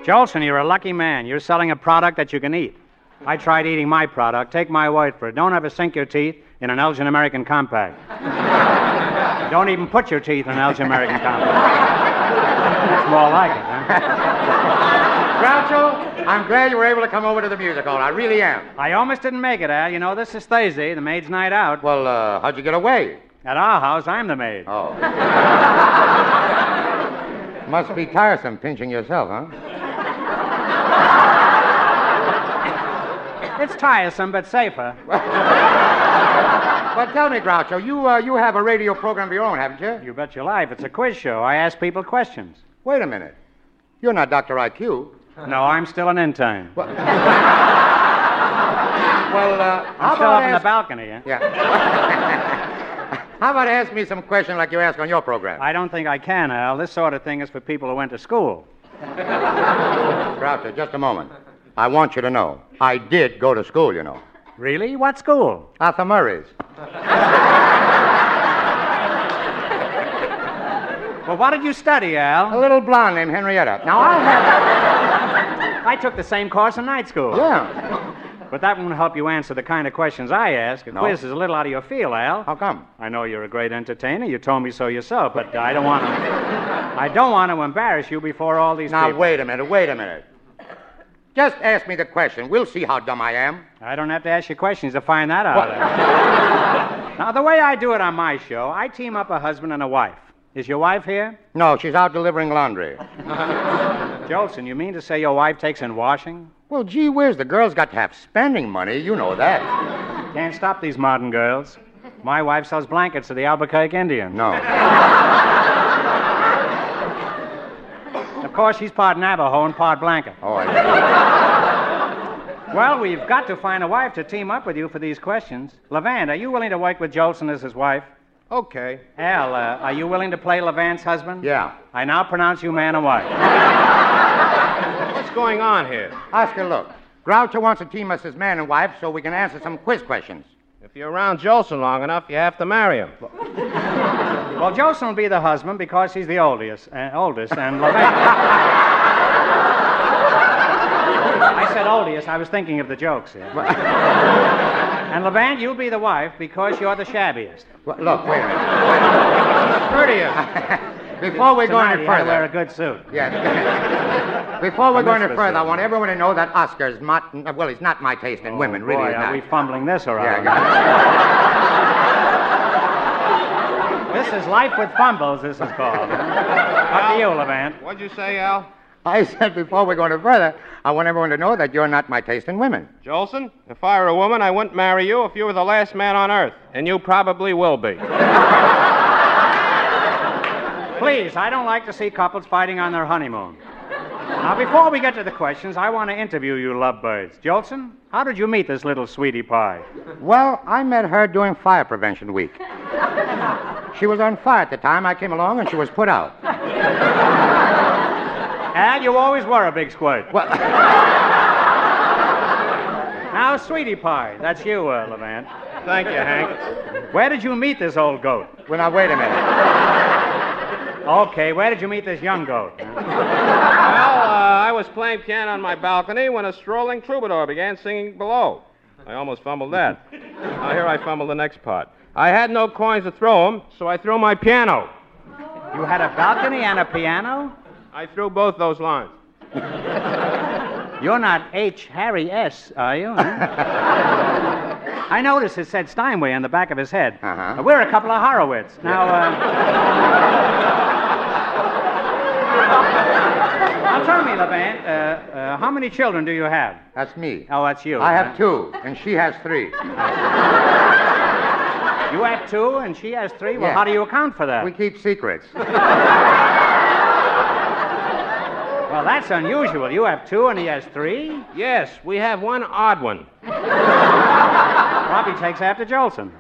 Jolson, you're a lucky man. You're selling a product that you can eat. I tried eating my product. Take my word for it. Don't ever sink your teeth in an Elgin American Compact. Don't even put your teeth in an Elgin American Compact. It's more like it, huh? Groucho, I'm glad you were able to come over to the music hall. I really am. I almost didn't make it, Al. You know, this is Thursday, the maid's night out. Well, uh, how'd you get away? At our house, I'm the maid. Oh. Must be tiresome pinching yourself, huh? It's tiresome, but safer. But tell me, Groucho, you uh, you have a radio program of your own, haven't you? You bet your life. It's a quiz show. I ask people questions. Wait a minute. You're not Dr. IQ. No, I'm still an intern. Well, uh, how I'm still about up in the balcony, eh? Yeah. how about ask me some question like you ask on your program? I don't think I can, Al. This sort of thing is for people who went to school. Groucho, just a moment. I want you to know, I did go to school, you know. Really? What school? Arthur Murray's. Well, what did you study, Al? A little blonde named Henrietta. Now, I have... I took the same course in night school. Yeah. But that won't help you answer the kind of questions I ask. A No? quiz is a little out of your field, Al. How come? I know you're a great entertainer. You told me so yourself, but I don't want to. I don't want to embarrass you before all these Now, people. wait a minute, wait a minute. Just ask me the question. We'll see how dumb I am. I don't have to ask you questions to find that out. now, the way I do it on my show, I team up a husband and a wife. Is your wife here? No, she's out delivering laundry. Jolson, you mean to say your wife takes in washing? Well, gee whiz, the girl's got to have spending money. You know that. Can't stop these modern girls. My wife sells blankets to the Albuquerque Indians. No. Of course, he's part Navajo and part Blanca. Oh, I Well, we've got to find a wife to team up with you for these questions. Levant, are you willing to work with Jolson as his wife? Okay. Al, uh, are you willing to play Levant's husband? Yeah. I now pronounce you man and wife. What's going on here? Oscar, look. Groucho wants to team us as man and wife so we can answer some quiz questions. If you're around Jolson long enough, you have to marry him. Well, Jolson will be the husband because he's the oldest, uh, oldest, and Levant. I said oldest. I was thinking of the jokes here. and Levant, you'll be the wife because you're the shabbiest. Well, look, wait a minute. Prettiest. Before we go any to wear a further. good suit. Yeah. Before we go any further, I want everyone to know that Oscar's not, well, he's not my taste in women, really. Boy, he's are not. we fumbling this around? Yeah, This is life with fumbles. This is called. Up to you, Levant. What'd you say, Al? I said before we go any further, I want everyone to know that you're not my taste in women. Jolson, if I were a woman, I wouldn't marry you if you were the last man on earth. And you probably will be. Please, I don't like to see couples fighting on their honeymoon. Now, before we get to the questions, I want to interview you lovebirds. Jolson, how did you meet this little sweetie pie? Well, I met her during Fire Prevention Week. She was on fire at the time I came along, and she was put out. And you always were a big squirt. Well, Now, sweetie pie, that's you, uh, Levant. Thank you, Hank. Where did you meet this old goat? well, now wait a minute. Okay, where did you meet this young goat? Well, uh, I was playing piano on my balcony when a strolling troubadour began singing below. I almost fumbled that. Now, here I fumbled the next part. I had no coins to throw him, so I threw my piano. You had a balcony and a piano? I threw both those lines. You're not H. Harry S., are you? huh? I noticed it said Steinway on the back of his head. Uh-huh. We're a couple of Horowitz. Now, uh, Now tell me, Levant, uh, uh, how many children do you have? That's me. Oh, that's you. I huh? have two, and she has three. You have two, and she has three. Well, Yeah. how do you account for that? We keep secrets. Well, that's unusual. You have two, and he has three. Yes, we have one odd one. Robbie takes after Jolson.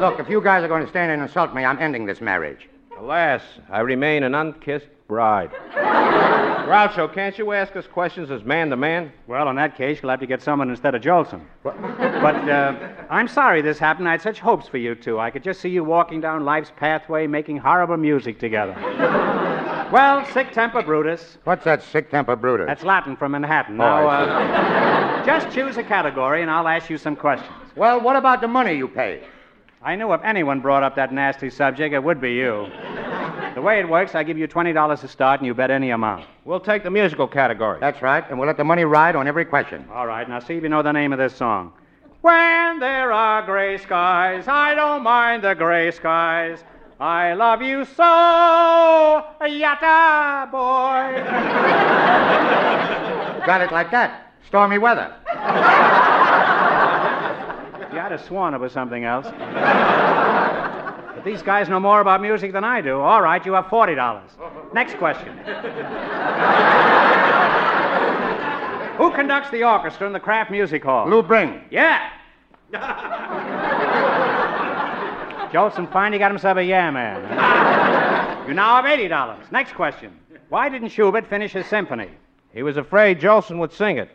Look, if you guys are going to stand and insult me, I'm ending this marriage. Alas, I remain an unkissed bride. Groucho, can't you ask us questions as man to man? Well, in that case, you'll have to get someone instead of Jolson. But uh, I'm sorry this happened. I had such hopes for you two. I could just see you walking down life's pathway, making horrible music together. well, sick temper Brutus. What's that sick temper Brutus? That's Latin for Manhattan. Oh, Now, I uh, just choose a category, and I'll ask you some questions. Well, what about the money you pay? I knew if anyone brought up that nasty subject, it would be you. The way it works, I give you $20 to start, and you bet any amount. We'll take the musical category. That's right, and we'll let the money ride on every question. All right, now see if you know the name of this song. When there are gray skies, I don't mind the gray skies. I love you so, yatta boy. Got it like that. Stormy weather. I'd have sworn it was something else. But these guys know more about music than I do. All right, you have $40. Next question. Who conducts the orchestra in the Kraft Music Hall? Lou Bring. Yeah. Jolson finally got himself a yeah man. You now have $80. Next question. Why didn't Schubert finish his symphony? He was afraid Jolson would sing it.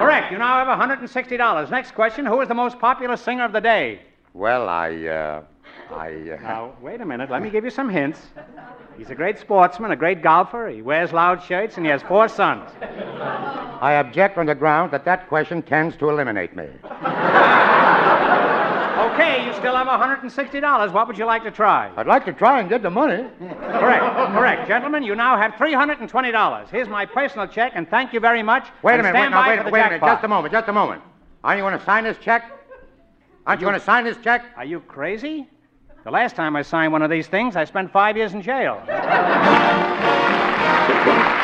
Correct. You now have $160. Next question. Who is the most popular singer of the day? Well, I, uh, I. Uh, Now, wait a minute. Let me give you some hints. He's a great sportsman, a great golfer. He wears loud shirts, and he has four sons. I object on the ground that that question tends to eliminate me. Okay, you still have $160. What would you like to try? I'd like to try and get the money. Correct, correct. Gentlemen, you now have $320. Here's my personal check, and thank you very much. Wait a minute, wait, stand now, wait, wait a minute, just a moment, just a moment. Aren't you going to sign this check? Aren't you going to sign this check? Are you crazy? The last time I signed one of these things, I spent five years in jail.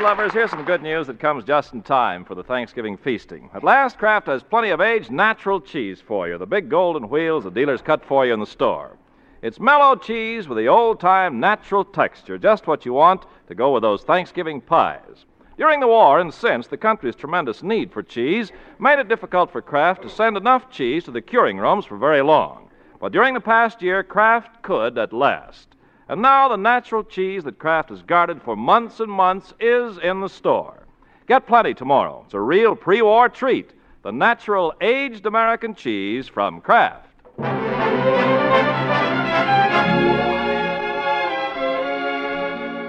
lovers, here's some good news that comes just in time for the Thanksgiving feasting. At last, Kraft has plenty of aged natural cheese for you, the big golden wheels the dealers cut for you in the store. It's mellow cheese with the old time natural texture, just what you want to go with those Thanksgiving pies. During the war and since, the country's tremendous need for cheese made it difficult for Kraft to send enough cheese to the curing rooms for very long. But during the past year, Kraft could at last. And now the natural cheese that Kraft has guarded for months and months is in the store. Get plenty tomorrow. It's a real pre war treat. The natural aged American cheese from Kraft.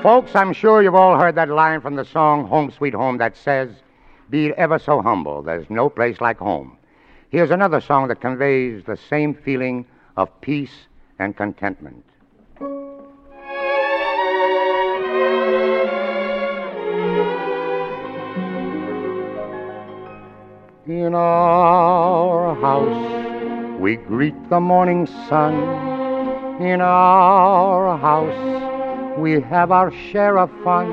Folks, I'm sure you've all heard that line from the song Home Sweet Home that says, Be ever so humble, there's no place like home. Here's another song that conveys the same feeling of peace and contentment. In our house, we greet the morning sun. In our house, we have our share of fun.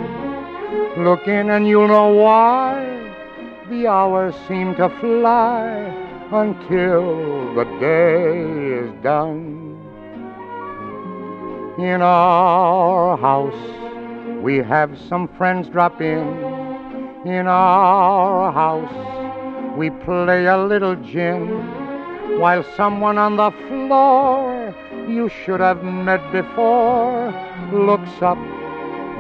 Look in and you'll know why the hours seem to fly until the day is done. In our house, we have some friends drop in. In our house, we play a little gin while someone on the floor you should have met before looks up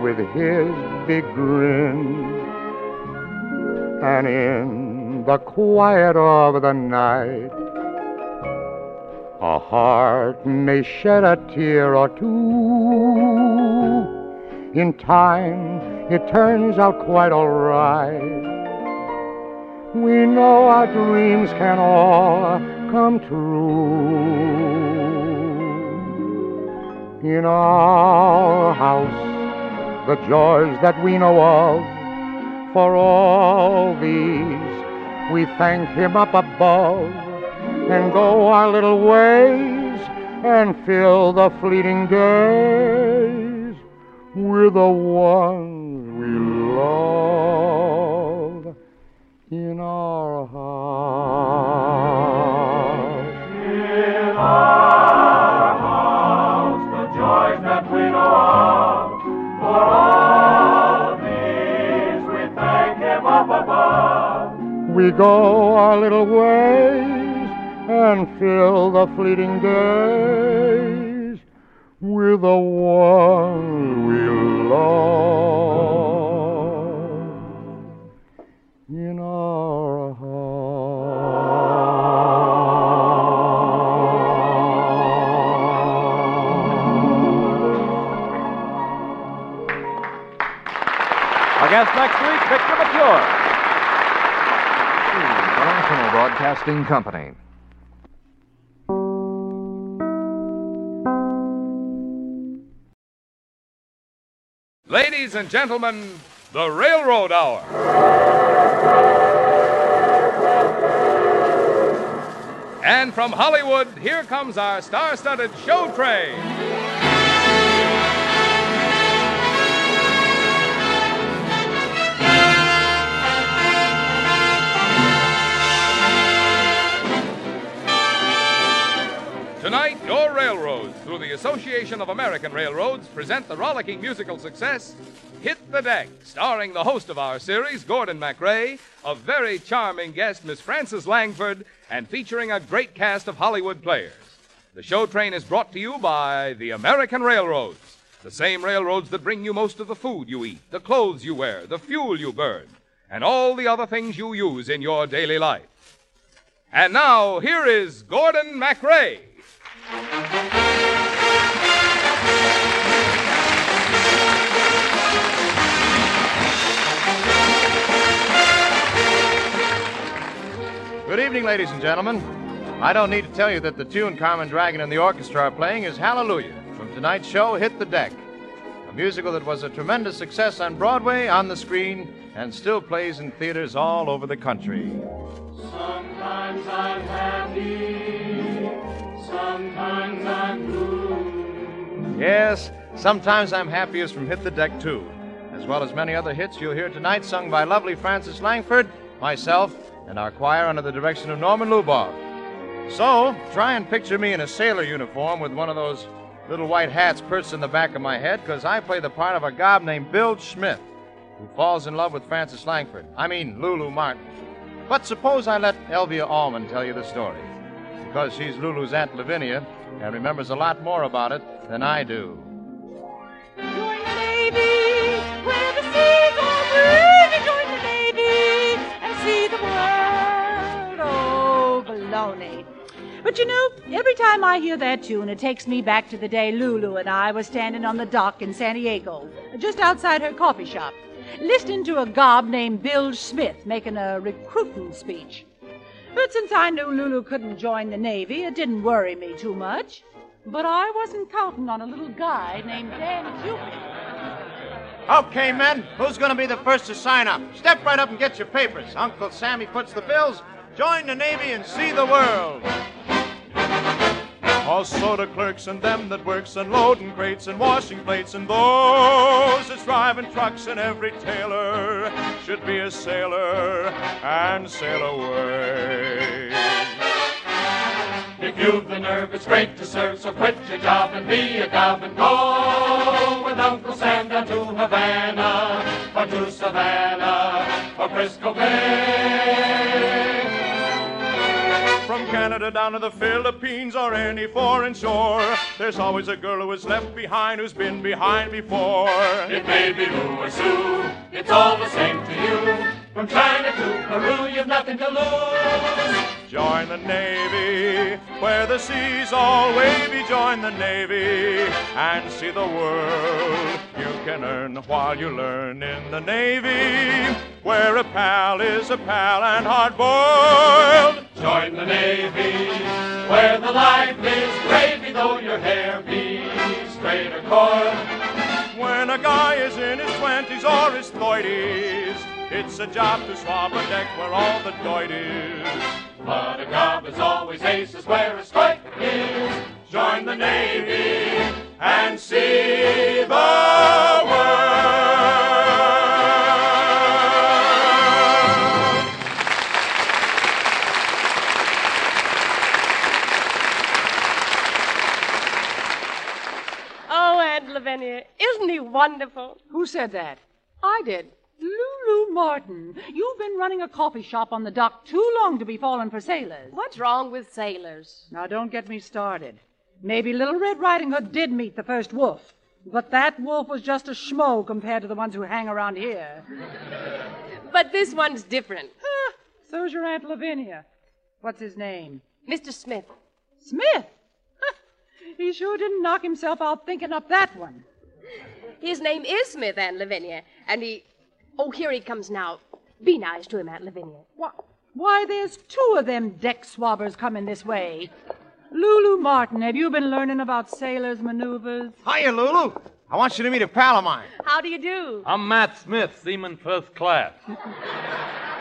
with his big grin. And in the quiet of the night, a heart may shed a tear or two. In time, it turns out quite all right. We know our dreams can all come true. In our house, the joys that we know of, for all these we thank Him up above. and go our little ways and fill the fleeting days with the ones we love We go our little ways and fill the fleeting days with the one we love in our Our guest next week, Victor Mature. Broadcasting Company. Ladies and gentlemen, the Railroad Hour. And from Hollywood, here comes our star studded show train. Tonight, your railroads, through the Association of American Railroads, present the rollicking musical success Hit the Deck, starring the host of our series, Gordon MacRae, a very charming guest, Miss Frances Langford, and featuring a great cast of Hollywood players. The show train is brought to you by the American Railroads, the same railroads that bring you most of the food you eat, the clothes you wear, the fuel you burn, and all the other things you use in your daily life. And now, here is Gordon MacRae. Good evening, ladies and gentlemen. I don't need to tell you that the tune Carmen Dragon and the orchestra are playing is Hallelujah from tonight's show, Hit the Deck. A musical that was a tremendous success on Broadway, on the screen, and still plays in theaters all over the country. Sometimes I'm happy, sometimes I'm blue. Yes, sometimes I'm happiest from Hit the Deck, too, as well as many other hits you'll hear tonight sung by lovely Frances Langford, myself, and our choir under the direction of Norman Luboff. So, try and picture me in a sailor uniform with one of those little white hats perched in the back of my head, because I play the part of a gob named Bill Schmidt, who falls in love with Frances Langford. I mean, Lulu Martin. But suppose I let Elvia Allman tell you the story, because she's Lulu's Aunt Lavinia and remembers a lot more about it than I do. But you know, every time I hear that tune, it takes me back to the day Lulu and I were standing on the dock in San Diego, just outside her coffee shop, listening to a gob named Bill Smith making a recruiting speech. But since I knew Lulu couldn't join the Navy, it didn't worry me too much. But I wasn't counting on a little guy named Dan Cupid. Okay, men, who's going to be the first to sign up? Step right up and get your papers. Uncle Sammy puts the bills. Join the Navy and see the world. All soda clerks and them that works and loading crates and washing plates and those that's driving trucks and every tailor should be a sailor and sail away. If you've the nerve, it's great to serve, so quit your job and be a gob and go with Uncle Sam down to Havana or to Savannah or Frisco Bay. From Canada down to the Philippines or any foreign shore, there's always a girl who is left behind who's been behind before. It may be Lou or Sue, it's all the same to you. From China to Peru, you've nothing to lose. Join the Navy, where the seas all wavy. Join the Navy and see the world. You can earn while you learn in the Navy, where a pal is a pal and hard boiled. Join the Navy, where the life is gravy, though your hair be straight or coiled. When a guy is in his twenties or his thirties, It's a job to swab a deck where all the doit is. But a gob is always aces where a strike is. Join the Navy and see the world. Oh, Aunt Lavinia, isn't he wonderful? Who said that? I did. Lulu Martin, you've been running a coffee shop on the dock too long to be falling for sailors. What's wrong with sailors? Now, don't get me started. Maybe Little Red Riding Hood did meet the first wolf, but that wolf was just a schmo compared to the ones who hang around here. But this one's different. Huh, so's your Aunt Lavinia. What's his name? Mr. Smith. Smith? He sure didn't knock himself out thinking up that one. His name is Smith, Aunt Lavinia, and he. Oh, here he comes now. Be nice to him, Aunt Lavinia. Why, why there's two of them deck swabbers coming this way. Lulu Martin, have you been learning about sailors' maneuvers? Hiya, Lulu. I want you to meet a pal of mine. How do you do? I'm Matt Smith, Seaman First Class.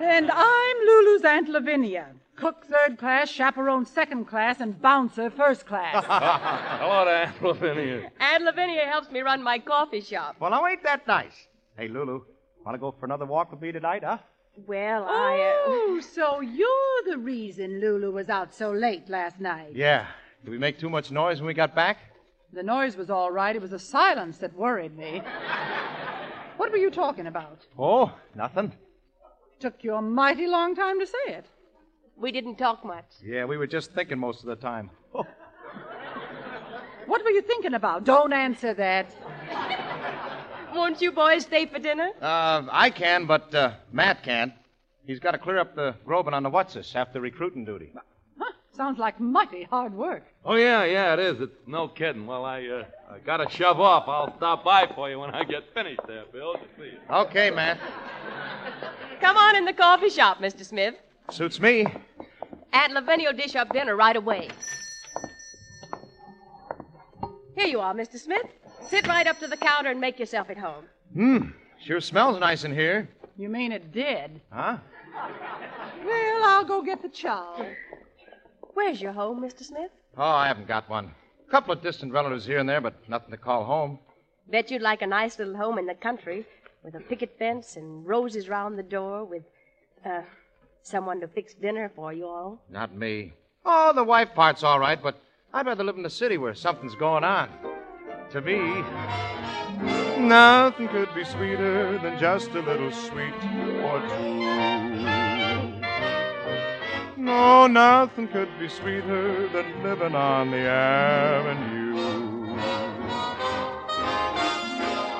And I'm Lulu's Aunt Lavinia. Cook third class, chaperone second class, and bouncer first class. Hello there, Aunt Lavinia. Aunt Lavinia helps me run my coffee shop. Well, now ain't that nice? Hey, Lulu, want to go for another walk with me tonight, huh? Well, I. Uh... Oh, so you're the reason Lulu was out so late last night. Yeah. Did we make too much noise when we got back? The noise was all right. It was the silence that worried me. what were you talking about? Oh, nothing. Took you a mighty long time to say it. We didn't talk much. Yeah, we were just thinking most of the time. Oh. What were you thinking about? Don't answer that. Won't you boys stay for dinner? Uh, I can, but uh, Matt can't. He's got to clear up the Groban on the Whatsis after recruiting duty. Huh, sounds like mighty hard work. Oh, yeah, yeah, it is. It's no kidding. Well, I, uh, I got to shove off. I'll stop by for you when I get finished there, Bill, to see you. Okay, Matt. Come on in the coffee shop, Mr. Smith. Suits me. Aunt Lavinia will dish up dinner right away. Here you are, Mr. Smith. Sit right up to the counter and make yourself at home. Hmm. Sure smells nice in here. You mean it did? Huh? Well, I'll go get the chow. Where's your home, Mr. Smith? Oh, I haven't got one. A couple of distant relatives here and there, but nothing to call home. Bet you'd like a nice little home in the country with a picket fence and roses round the door with, uh, someone to fix dinner for you all. Not me. Oh, the wife part's all right, but I'd rather live in the city where something's going on. To me, nothing could be sweeter than just a little suite or two. No, nothing could be sweeter than living on the avenue.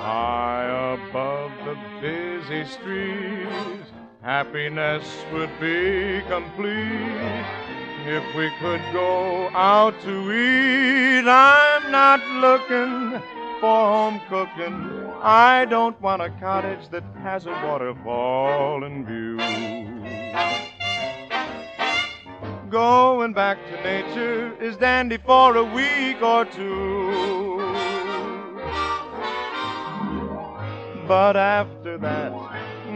High above the busy streets, happiness would be complete. If we could go out to eat, I'm not looking for home cooking. I don't want a cottage that has a waterfall in view. Going back to nature is dandy for a week or two. But after that,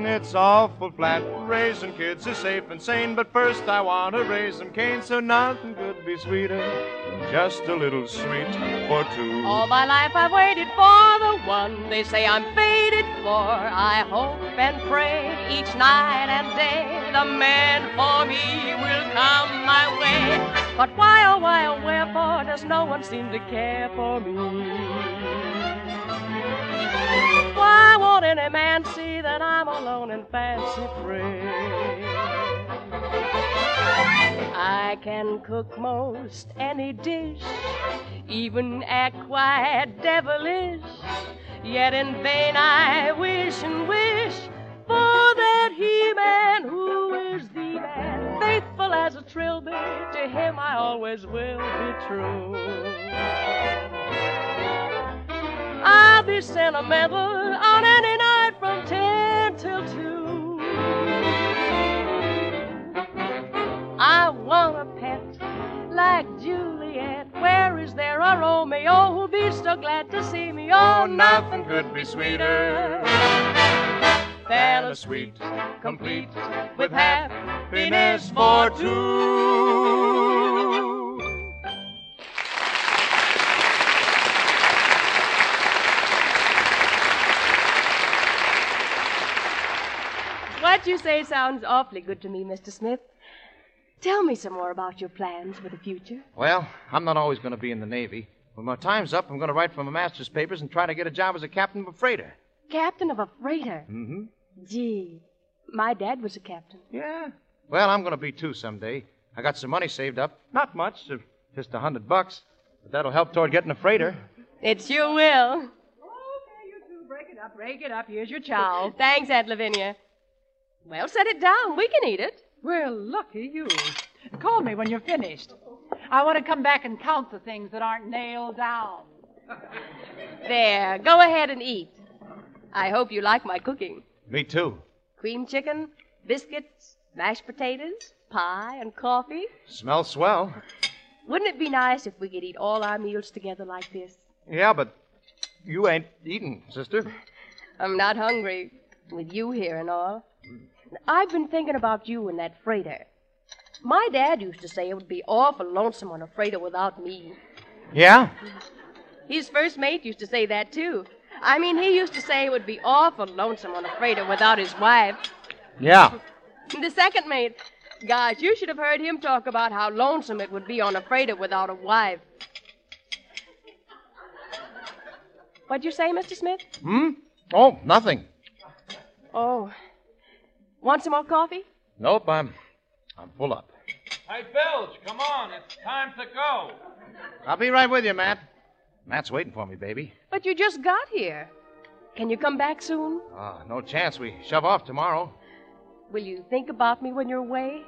it's awful flat. Raising kids is safe and sane, but first I want to raise some Cain, so nothing could be sweeter just a little suite for two. All my life I've waited for the one they say I'm fated for. I hope and pray each night and day the man for me will come my way. But why, oh, why, oh, wherefore does no one seem to care for me? Won't any man see that I'm alone and fancy free? I can cook most any dish, even act quite devilish. Yet in vain I wish and wish for that he-man who is the man. Faithful as a trilby, to him I always will be true. I'll be sentimental on any night from ten till two. I want a pet like Juliet. Where is there a Romeo who'll be so glad to see me? Oh, oh nothing could be sweeter a suite, complete with happiness for two. What you say sounds awfully good to me, Mr. Smith. Tell me some more about your plans for the future. Well, I'm not always going to be in the Navy. When my time's up, I'm going to write for my master's papers and try to get a job as a captain of a freighter. Captain of a freighter. Mm-hmm. Gee, my dad was a captain. Yeah. Well, I'm going to be too someday. I got some money saved up. Not much, uh, just a hundred bucks. But that'll help toward getting a freighter. It sure will. Okay, you two, Break it up, break it up. Here's your chow. Thanks, Aunt Lavinia. Well, set it down. We can eat it. Well, lucky you. Call me when you're finished. I want to come back and count the things that aren't nailed down. There, go ahead and eat. I hope you like my cooking. Me too. Cream chicken, biscuits, mashed potatoes, pie, and coffee. Smells swell. Wouldn't it be nice if we could eat all our meals together like this? Yeah, but you ain't eating, sister. I'm not hungry, with you here and all. I've been thinking about you and that freighter. My dad used to say it would be awful lonesome on a freighter without me. Yeah? His first mate used to say that, too. I mean, he used to say it would be awful lonesome on a freighter without his wife. Yeah. The second mate, gosh, you should have heard him talk about how lonesome it would be on a freighter without a wife. What'd you say, Mr. Smith? Hmm? Oh, nothing. Oh. Want some more coffee? Nope, I'm I'm full up. Hey, Bilge, come on. It's time to go. I'll be right with you, Matt. Matt's waiting for me, baby. But you just got here. Can you come back soon? Ah, no chance. We shove off tomorrow. Will you think about me when you're away?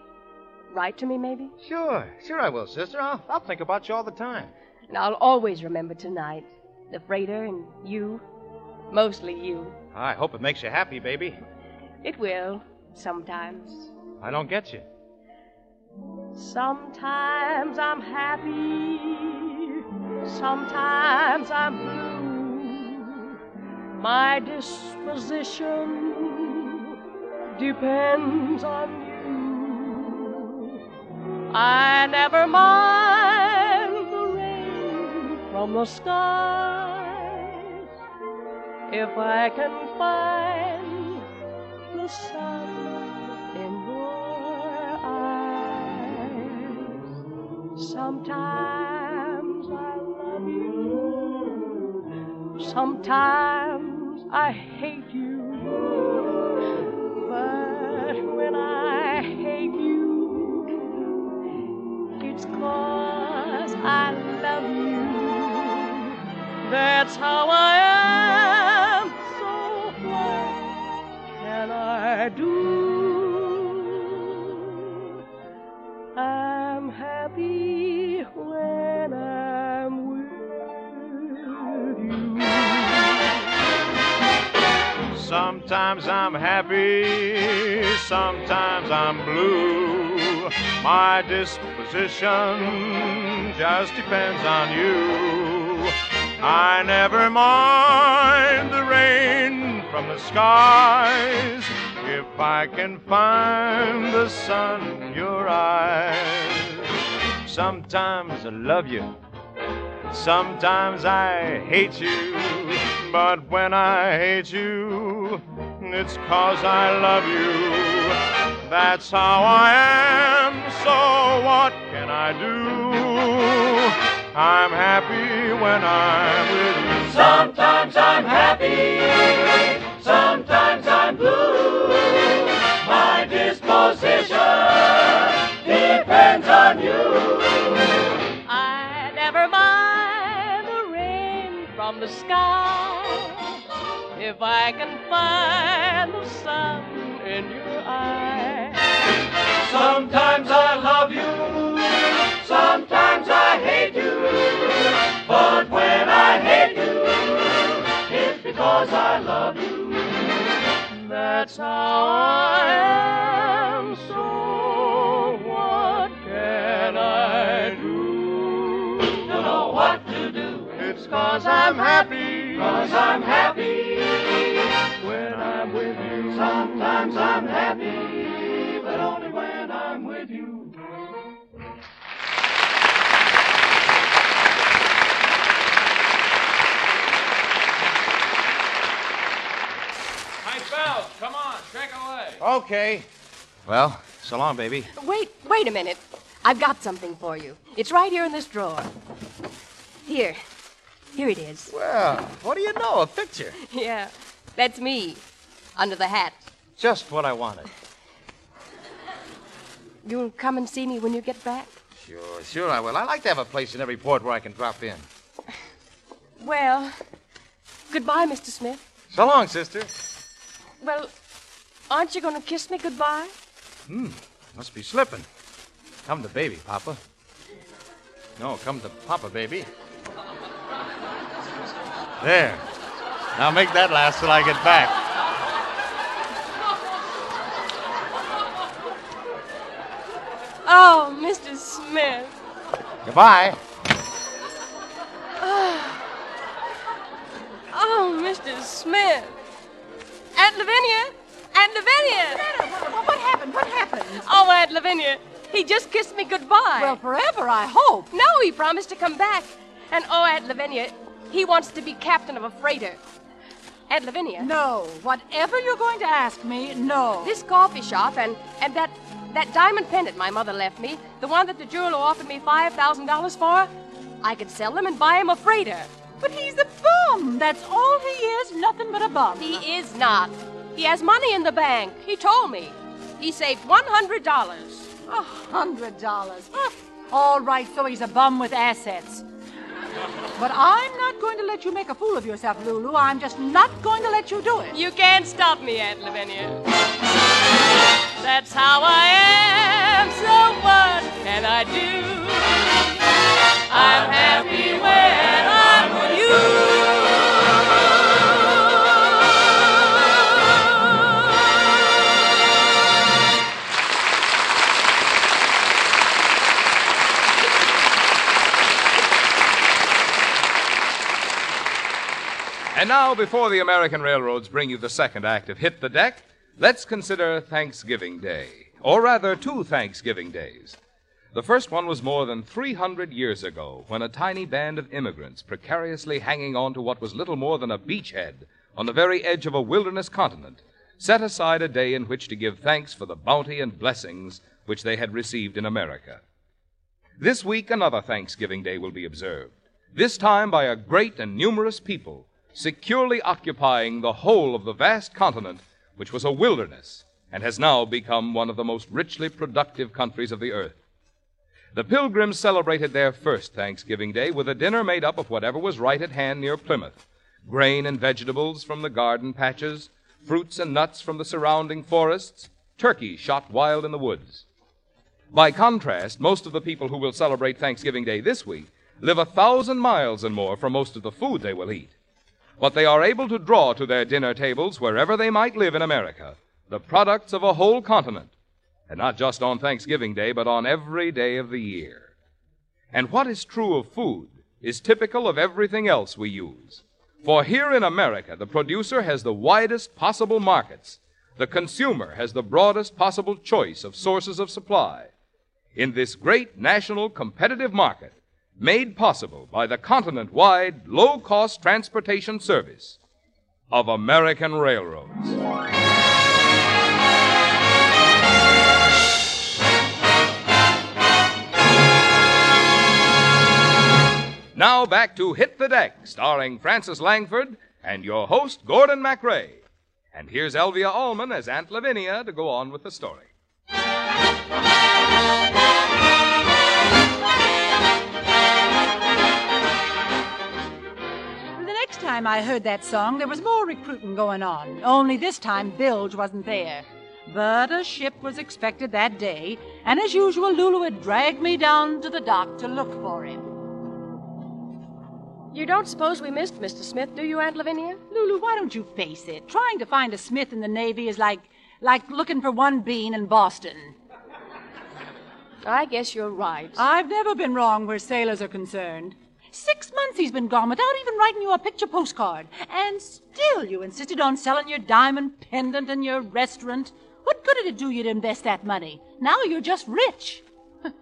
Write to me, maybe? Sure, sure I will, sister. I'll, I'll think about you all the time. And I'll always remember tonight the freighter and you. Mostly you. I hope it makes you happy, baby. It will, sometimes. I don't get you. Sometimes I'm happy, sometimes I'm blue. My disposition depends on you. I never mind the rain from the skies if I can find the sun Sometimes I love you, sometimes I hate you. But when I hate you, it's cause I love you. That's how I am. Sometimes I'm happy, sometimes I'm blue. My disposition just depends on you. I never mind the rain from the skies if I can find the sun in your eyes. Sometimes I love you, sometimes I hate you. But when I hate you, it's cause I love you. That's how I am, so what can I do? I'm happy when I'm with you. Sometimes I'm happy, sometimes I'm blue. My disposition depends on you. I never mind the rain from the sky if I can find the sun in your eyes. Sometimes I love you, sometimes I hate you. But when I hate you, it's because I love you. That's how I am. So what can I do? Cause I'm happy, Cause I'm happy when I'm with you. Sometimes I'm happy, but only when I'm with you. Nice bells. Come on, shake away. Okay. Well, so long, baby. Wait, wait a minute. I've got something for you. It's right here in this drawer. Here. Here it is. Well, what do you know? A picture. Yeah, that's me. Under the hat. Just what I wanted. You'll come and see me when you get back? Sure, sure I will. I like to have a place in every port where I can drop in. Well, goodbye, Mr. Smith. So long, sister. Well, aren't you going to kiss me goodbye? Hmm, must be slipping. Come to baby, Papa. No, come to Papa, baby. There. Now make that last till I get back. Oh, Mr. Smith. Goodbye. Oh, oh Mr. Smith. Aunt Lavinia. Aunt Lavinia. What happened? What happened? Oh, Aunt Lavinia. He just kissed me goodbye. Well, forever, I hope. No, he promised to come back. And oh, Aunt Lavinia, he wants to be captain of a freighter. Aunt Lavinia. No. Whatever you're going to ask me, no. This coffee shop and and that that diamond pendant my mother left me, the one that the jeweler offered me five thousand dollars for, I could sell them and buy him a freighter. But he's a bum. That's all he is, nothing but a bum. He is not. He has money in the bank. He told me. He saved one hundred dollars. A hundred dollars. All right, so he's a bum with assets. But I'm not going to let you make a fool of yourself, Lulu. I'm just not going to let you do it. You can't stop me, Aunt Lavinia. That's how I am, so what can I do? I'm happy when I'm with you. And now, before the American railroads bring you the second act of Hit the Deck, let's consider Thanksgiving Day. Or rather, two Thanksgiving days. The first one was more than 300 years ago when a tiny band of immigrants, precariously hanging on to what was little more than a beachhead on the very edge of a wilderness continent, set aside a day in which to give thanks for the bounty and blessings which they had received in America. This week, another Thanksgiving Day will be observed, this time by a great and numerous people securely occupying the whole of the vast continent, which was a wilderness and has now become one of the most richly productive countries of the earth. The Pilgrims celebrated their first Thanksgiving Day with a dinner made up of whatever was right at hand near Plymouth grain and vegetables from the garden patches, fruits and nuts from the surrounding forests, turkey shot wild in the woods. By contrast, most of the people who will celebrate Thanksgiving Day this week live a thousand miles and more from most of the food they will eat. But they are able to draw to their dinner tables wherever they might live in America the products of a whole continent, and not just on Thanksgiving Day, but on every day of the year. And what is true of food is typical of everything else we use. For here in America, the producer has the widest possible markets. The consumer has the broadest possible choice of sources of supply. In this great national competitive market, made possible by the continent wide low cost transportation service of American railroads. Now back to Hit the Deck, starring Frances Langford and your host, Gordon MacRae. And here's Elvia Allman as Aunt Lavinia to go on with the story. Time I heard that song, there was more recruiting going on. Only this time, Bilge wasn't there. But a ship was expected that day, and as usual, Lulu had dragged me down to the dock to look for him. You don't suppose we missed Mr. Smith, do you, Aunt Lavinia? Lulu, why don't you face it? Trying to find a Smith in the Navy is like like looking for one bean in Boston. I guess you're right. I've never been wrong where sailors are concerned. Six months he's been gone without even writing you a picture postcard. And still you insisted on selling your diamond pendant and your restaurant. What good did it do you to invest that money? Now you're just rich.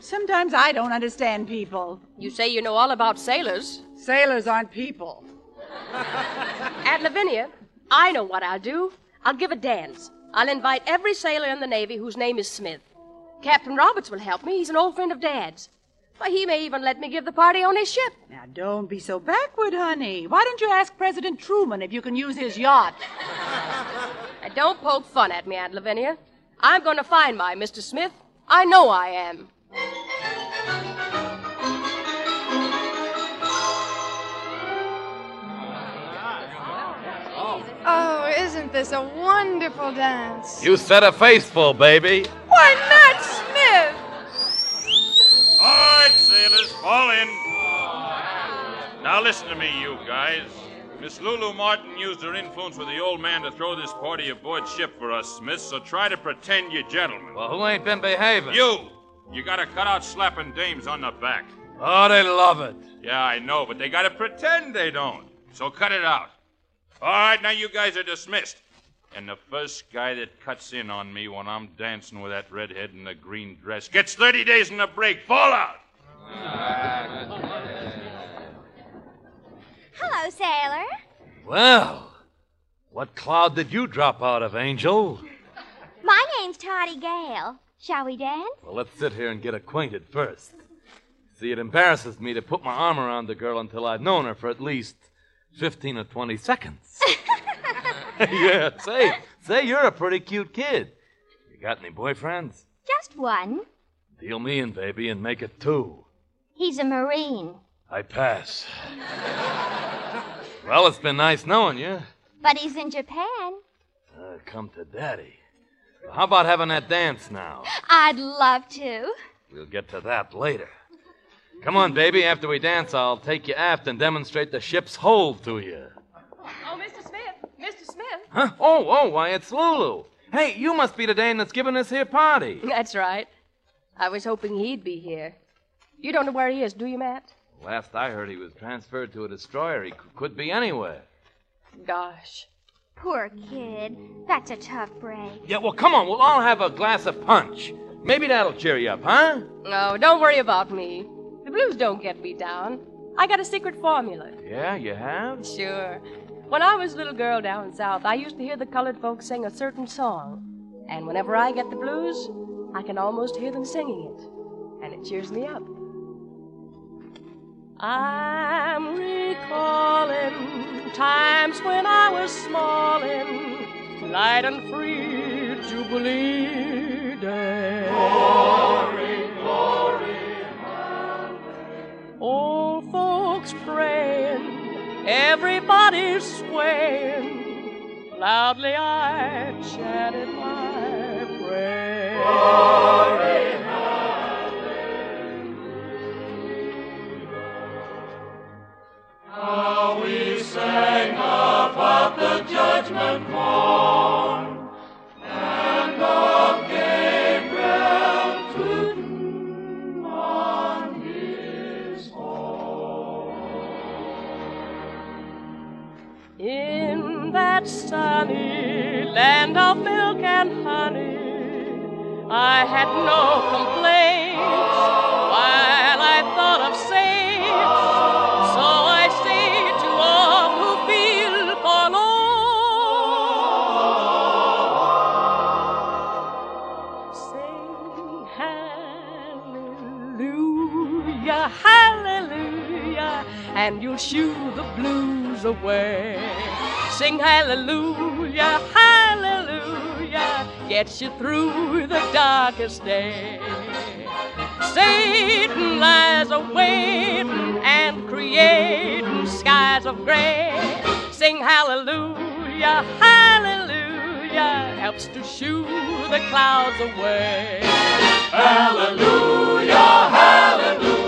Sometimes I don't understand people. You say you know all about sailors. Sailors aren't people. Aunt Lavinia, I know what I'll do. I'll give a dance. I'll invite every sailor in the Navy whose name is Smith. Captain Roberts will help me. He's an old friend of Dad's. Why, he may even let me give the party on his ship. Now, don't be so backward, honey. Why don't you ask President Truman if you can use his yacht? Now, don't poke fun at me, Aunt Lavinia. I'm going to find my Mr. Smith. I know I am. Oh, isn't this a wonderful dance? You set a face full, baby. Why not Smith? Right, sailors, fall in. Now listen to me, you guys. Miss Lulu Martin used her influence with the old man to throw this party aboard ship for us, Smith, so try to pretend you're gentlemen. Well, who ain't been behaving? You! You gotta cut out slapping dames on the back. Oh, they love it. Yeah, I know, but they gotta pretend they don't. So cut it out. All right, now you guys are dismissed. And the first guy that cuts in on me when I'm dancing with that redhead in the green dress gets 30 days in the break. Fall out! Hello, sailor. Well, what cloud did you drop out of, Angel? My name's Toddy Gale. Shall we dance? Well, let's sit here and get acquainted first. See, it embarrasses me to put my arm around the girl until I've known her for at least 15 or 20 seconds. yeah, say, say, you're a pretty cute kid. You got any boyfriends? Just one. Deal me in, baby, and make it two. He's a Marine, I pass. well, it's been nice knowing you. but he's in Japan. Uh, come to daddy. How about having that dance now? I'd love to. We'll get to that later. Come on, baby. After we dance, I'll take you aft and demonstrate the ship's hold to you. Oh, Mr. Smith! Mr. Smith! Huh? Oh, oh, why, it's Lulu. Hey, you must be the dame that's giving this here party. That's right. I was hoping he'd be here. You don't know where he is, do you, Matt? Last I heard, he was transferred to a destroyer. He c- could be anywhere. Gosh. Poor kid. That's a tough break. Yeah, well, come on. We'll all have a glass of punch. Maybe that'll cheer you up, huh? No, don't worry about me. The blues don't get me down. I got a secret formula. Yeah, you have? Sure. When I was a little girl down south, I used to hear the colored folks sing a certain song. And whenever I get the blues, I can almost hear them singing it. And it cheers me up. I'm recalling times when I was small in light and free Jubilee Day. Glory, glory, Old folks praying, everybody Loudly I chanted my prayer. Glory, How we sang about the judgment morn sunny land of milk and honey, I had no complaints while I thought of saints. So I say to all who feel forlorn, sing hallelujah, hallelujah, and you'll shoo the blues away. Sing hallelujah, hallelujah, gets you through the darkest day. Satan lies awaiting and creating skies of gray. Sing hallelujah, hallelujah, helps to shoo the clouds away. Hallelujah, hallelujah,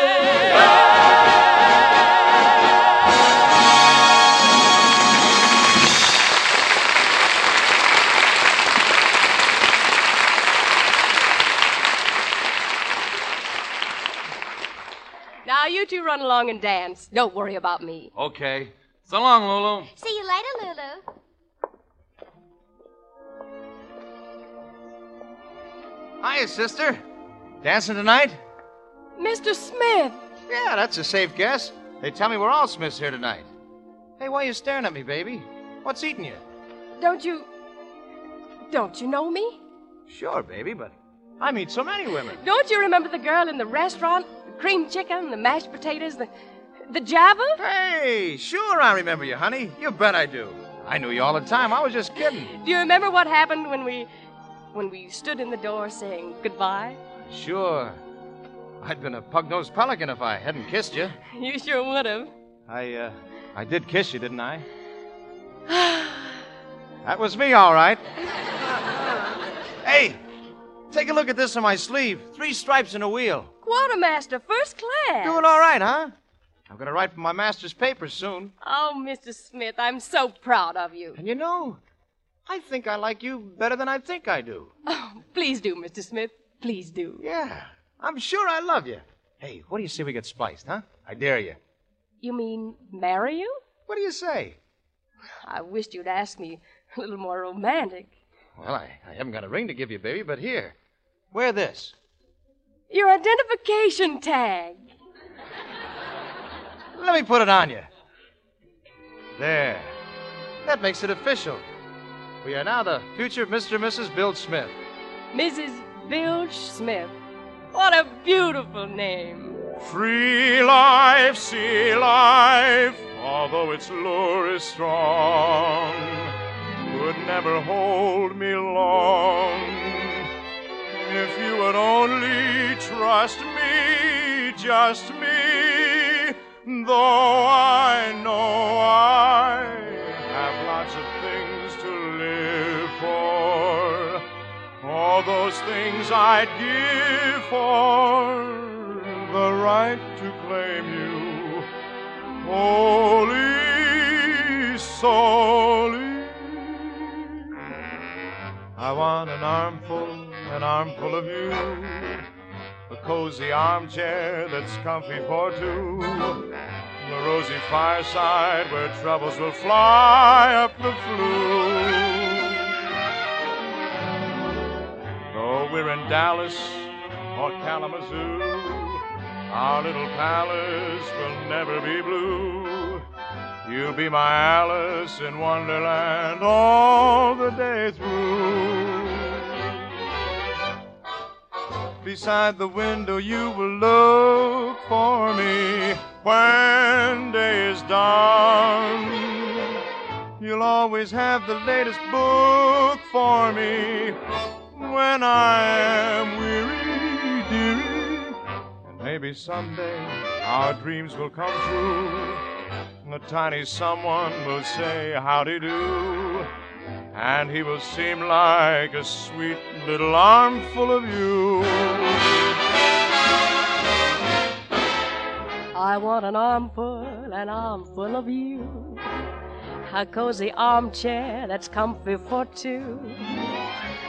you two run along and dance. Don't worry about me. Okay. So long, Lulu. See you later, Lulu. Hiya, sister. Dancing tonight? Mr. Smith. Yeah, that's a safe guess. They tell me we're all Smiths here tonight. Hey, why are you staring at me, baby? What's eating you? Don't you. Don't you know me? Sure, baby, but I meet so many women. Don't you remember the girl in the restaurant? Cream chicken, the mashed potatoes, the. the Java? Hey, sure I remember you, honey. You bet I do. I knew you all the time. I was just kidding. Do you remember what happened when we. when we stood in the door saying goodbye? Sure. I'd been a pug-nosed pelican if I hadn't kissed you. You sure would have. I, uh, I did kiss you, didn't I? That was me, all right. hey, take a look at this on my sleeve. Three stripes and a wheel. Quartermaster, first class. Doing all right, huh? I'm going to write for my master's papers soon. Oh, Mr. Smith, I'm so proud of you. And you know, I think I like you better than I think I do. Oh, please do, Mr. Smith. Please do. Yeah, I'm sure I love you. Hey, what do you say we get spliced, huh? I dare you. You mean marry you? What do you say? I wished you'd ask me a little more romantic. Well, I, I haven't got a ring to give you, baby, but here. Wear this. Your identification tag. Let me put it on you. There. That makes it official. We are now the future Mr. and Mrs. Bill Smith. Mrs. Bilge Smith. What a beautiful name. Free life, sea life, although its lure is strong, would never hold me long. If you would only trust me, just me, though I know I have lots of things to live for, all those things I'd give for the right to claim you wholly, solely. I want an armful, an armful of you, a cozy armchair that's comfy for two, a rosy fireside where troubles will fly up the flue. Though we're in Dallas or Kalamazoo, our little palace will never be blue. You'll be my Alice in Wonderland all the day through. Beside the window, you will look for me when day is done. You'll always have the latest book for me when I am weary, dearie. And maybe someday our dreams will come true. And a tiny someone will say, Howdy do. And he will seem like a sweet little armful of you. I want an armful, an armful of you. A cozy armchair that's comfy for two.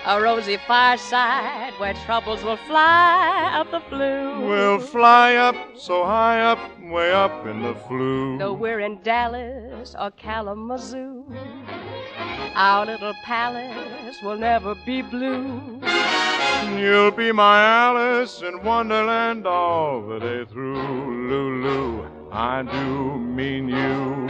A rosy fireside where troubles will fly up the flue. We'll fly up so high up, way up in the flue. Though we're in Dallas or Kalamazoo, our little palace will never be blue. You'll be my Alice in Wonderland all the day through, Lulu. I do mean you.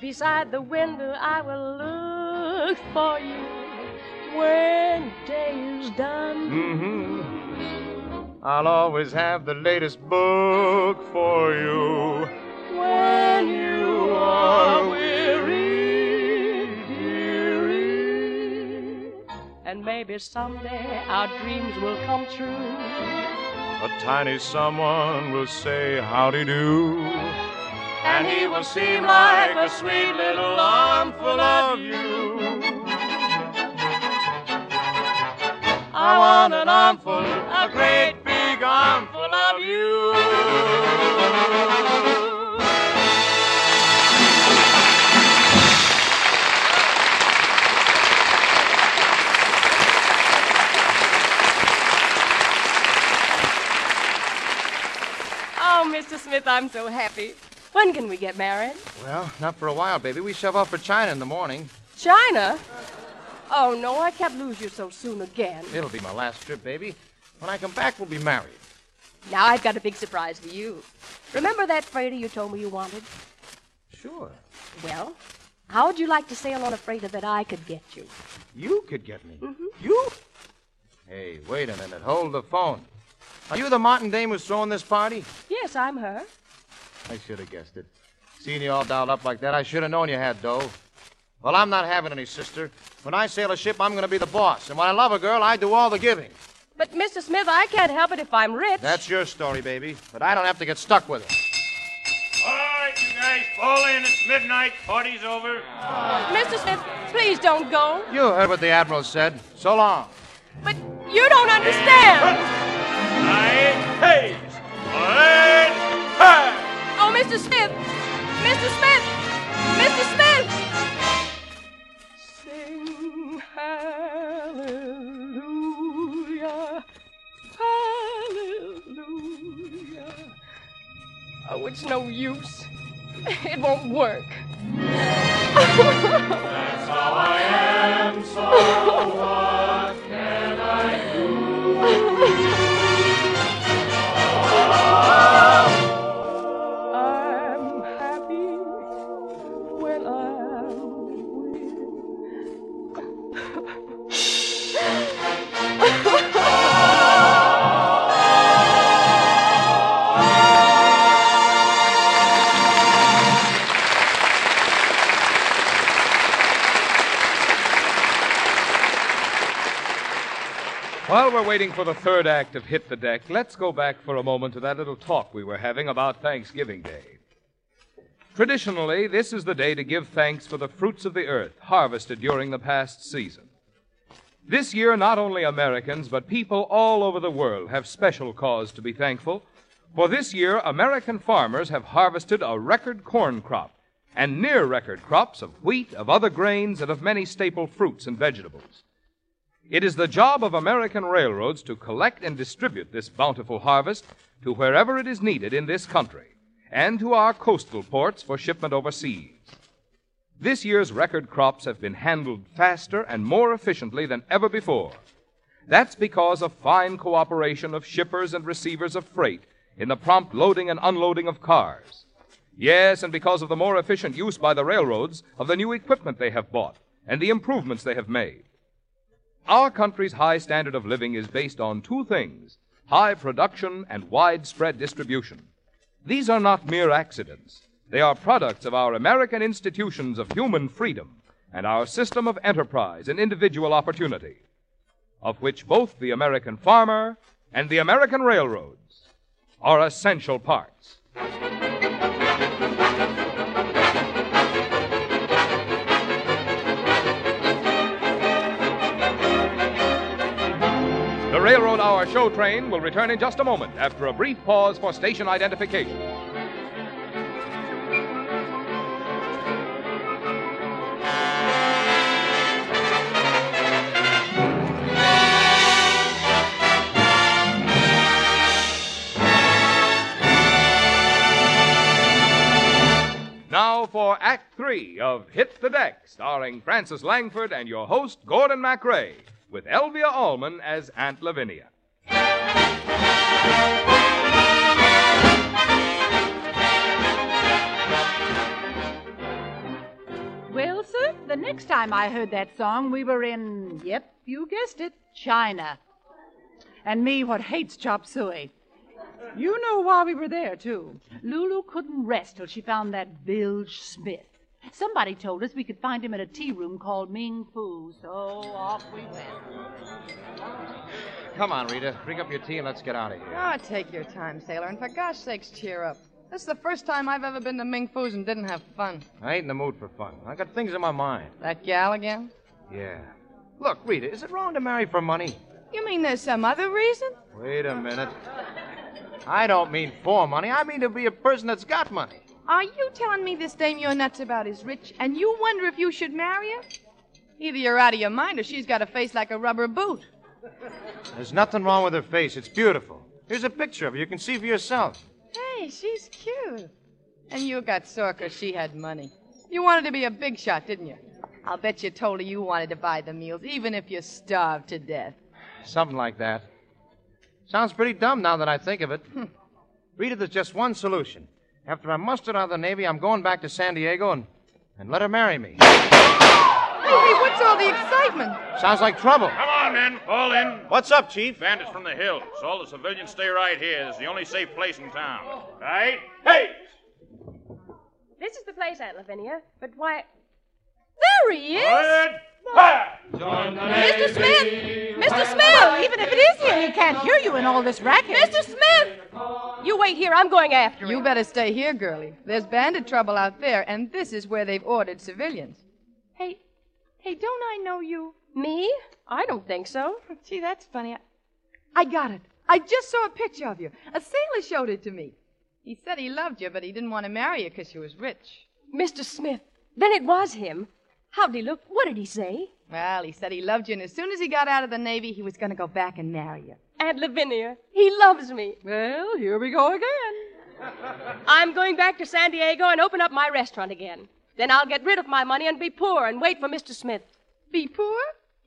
Beside the window, I will look for you when day is done. Mm-hmm. I'll always have the latest book for you. And maybe someday our dreams will come true. A tiny someone will say, Howdy do. and he will seem like a sweet little armful of you. I want an armful, a great big armful of you. Mr. Smith, I'm so happy. When can we get married? Well, not for a while, baby. We shove off for China in the morning. China? Oh, no, I can't lose you so soon again. It'll be my last trip, baby. When I come back, we'll be married. Now I've got a big surprise for you. Remember that freighter you told me you wanted? Sure. Well, how would you like to sail on a freighter that I could get you? You could get me. Mm-hmm. You? Hey, wait a minute. Hold the phone. Are you the Martin dame who's throwing this party? Yes, I'm her. I should have guessed it. Seeing you all dolled up like that, I should have known you had dough. Well, I'm not having any sister. When I sail a ship, I'm going to be the boss. And when I love a girl, I do all the giving. But, Mr. Smith, I can't help it if I'm rich. That's your story, baby. But I don't have to get stuck with it. All right, you guys, fall in. It's midnight. Party's over. Mr. Smith, please don't go. You heard what the Admiral said. So long. But you don't understand. Nine pays. Nine pays. Oh, Mr. Smith! Mr. Smith! Mr. Smith! Sing hallelujah, hallelujah. Oh, it's no use. It won't work. That's how I am, so what While we're waiting for the third act of Hit the Deck, let's go back for a moment to that little talk we were having about Thanksgiving Day. Traditionally, this is the day to give thanks for the fruits of the earth harvested during the past season. This year, not only Americans, but people all over the world have special cause to be thankful. For this year, American farmers have harvested a record corn crop and near record crops of wheat, of other grains, and of many staple fruits and vegetables. It is the job of American railroads to collect and distribute this bountiful harvest to wherever it is needed in this country and to our coastal ports for shipment overseas. This year's record crops have been handled faster and more efficiently than ever before. That's because of fine cooperation of shippers and receivers of freight in the prompt loading and unloading of cars. Yes, and because of the more efficient use by the railroads of the new equipment they have bought and the improvements they have made. Our country's high standard of living is based on two things high production and widespread distribution. These are not mere accidents. They are products of our American institutions of human freedom and our system of enterprise and individual opportunity, of which both the American farmer and the American railroads are essential parts. Railroad Hour show train will return in just a moment after a brief pause for station identification. Now for Act Three of Hit the Deck, starring Frances Langford and your host, Gordon MacRae, with Elvia Allman as Aunt Lavinia. Well, sir, the next time I heard that song, we were in, yep, you guessed it, China. And me, what hates chop suey. You know why we were there, too. Lulu couldn't rest till she found that Bilge Smith. Somebody told us we could find him in a tea room called Ming Fu, so off we went. Come on, Rita. Drink up your tea and let's get out of here. Oh, take your time, sailor, and for gosh sakes, cheer up. This is the first time I've ever been to Ming Fu's and didn't have fun. I ain't in the mood for fun. I got things in my mind. That gal again? Yeah. Look, Rita, is it wrong to marry for money? You mean there's some other reason? Wait a minute. I don't mean for money. I mean to be a person that's got money. Are you telling me this dame you're nuts about is rich and you wonder if you should marry her? Either you're out of your mind or she's got a face like a rubber boot. There's nothing wrong with her face. It's beautiful. Here's a picture of her. You can see for yourself. Hey, she's cute. And you got sore 'cause she had money. You wanted to be a big shot, didn't you? I'll bet you told her you wanted to buy the meals, even if you starved to death. Something like that. Sounds pretty dumb now that I think of it. Hmm. Rita, there's just one solution. After I'm mustered out of the Navy, I'm going back to San Diego and, and let her marry me. Hey, hey, what's all the excitement? Sounds like trouble. Come on, men, fall in. What's up, Chief? Bandits from the hills. All the civilians stay right here. It's the only safe place in town. Right? Hey! This is the place, Aunt Lavinia. But why. There he is! Quiet! Mr. Smith! Mr. Smith! Even if it is here, he can't hear you in all this racket. Mr. Smith! You wait here. I'm going after him. You better stay here, girlie. There's bandit trouble out there, and this is where they've ordered civilians. Hey, hey, don't I know you? Me? I don't think so. Gee, that's funny. I, I got it. I just saw a picture of you. A sailor showed it to me. He said he loved you, but he didn't want to marry you because you was rich. Mr. Smith. Then it was him. How'd he look? What did he say? Well, he said he loved you, and as soon as he got out of the Navy, he was going to go back and marry you. Aunt Lavinia. He loves me. Well, here we go again. I'm going back to San Diego and open up my restaurant again. Then I'll get rid of my money and be poor and wait for Mr. Smith. Be poor?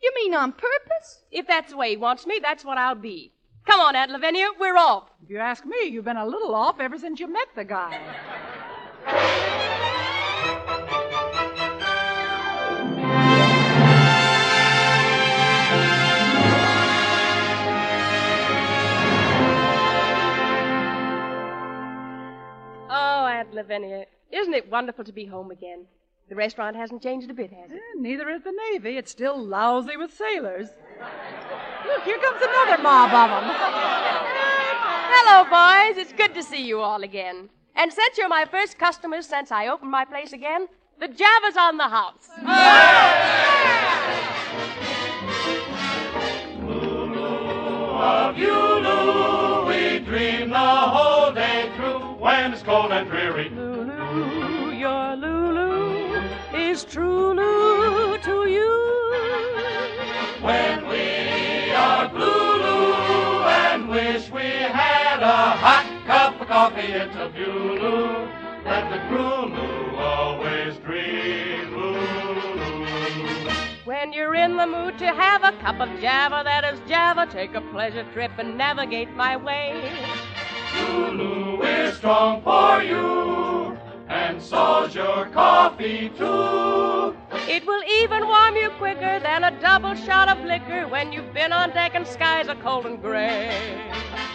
You mean on purpose? If that's the way he wants me, that's what I'll be. Come on, Aunt Lavinia, we're off. If you ask me, you've been a little off ever since you met the guy. Aunt Lavinia, isn't it wonderful to be home again? The restaurant hasn't changed a bit, has it? Eh, neither has the Navy. It's still lousy with sailors. Look, here comes another mob of them. Hello, boys. It's good to see you all again. And since you're my first customers since I opened my place again, the Java's on the house. Of you, Lou, we dream the whole cold and dreary. Lulu, your Lulu is true Lulu to you. When we are blue, Lou, and wish we had a hot cup of coffee, it's you, Lou, that the crew, Lou, always dream, Lou. When you're in the mood to have a cup of Java, that is Java, take a pleasure trip and navigate my way. Lulu, we're strong for you, and so's your coffee too. It will even warm you quicker than a double shot of liquor when you've been on deck and skies are cold and gray.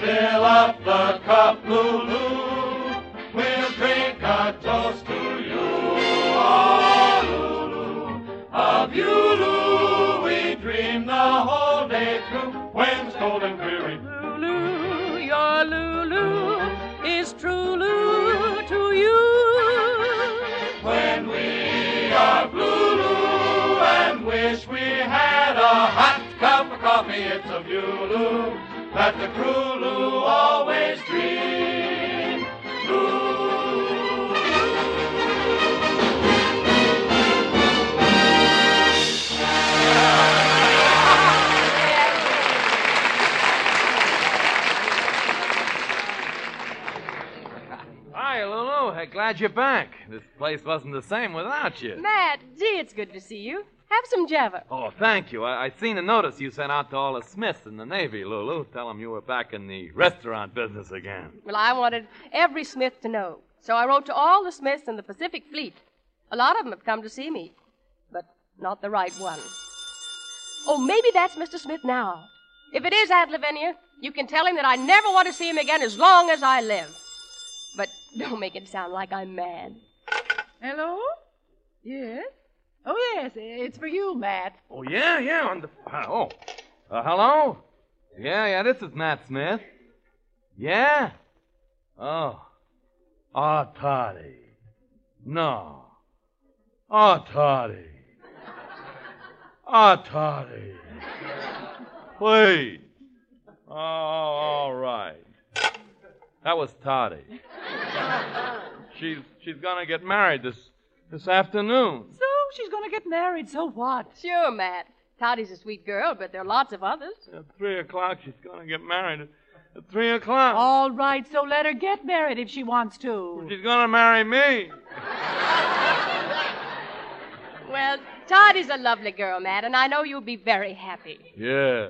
Fill up the cup, Lulu. We'll drink a toast to you. Oh, Lulu, of you, Lulu, we dream the whole day through when it's cold and dreary. Lulu is true to you. When we are blue, and wish we had a hot cup of coffee, it's of you, Lou, that the crew, always dream. Hi, Oh, hey, glad you're back. This place wasn't the same without you. Matt, gee, it's good to see you. Have some Java. Oh, thank you. I, I seen a notice you sent out to all the Smiths in the Navy, Lulu. Tell them you were back in the restaurant business again. Well, I wanted every Smith to know. So I wrote to all the Smiths in the Pacific Fleet. A lot of them have come to see me, but not the right one. Oh, maybe that's Mr. Smith now. If it is Aunt Lavinia, you can tell him that I never want to see him again as long as I live. But don't make it sound like I'm mad. Hello? Yes? Oh, yes, it's for you, Matt. Oh, yeah, yeah. On the. Oh. Uh, hello? Yeah, yeah, this is Matt Smith. Yeah? Oh. Oh, Toddy. No. Oh, Toddy. Oh, Toddy. Please. Oh, all right. That was Toddy. She's she's gonna get married this this afternoon. So she's going to get married, so what? Sure, Matt. Toddy's a sweet girl, but there are lots of others. At three o'clock, she's gonna get married. At, at three o'clock. All right, so let her get married if she wants to. She's gonna marry me. Well, Toddy's a lovely girl, Matt, and I know you'll be very happy. Yeah.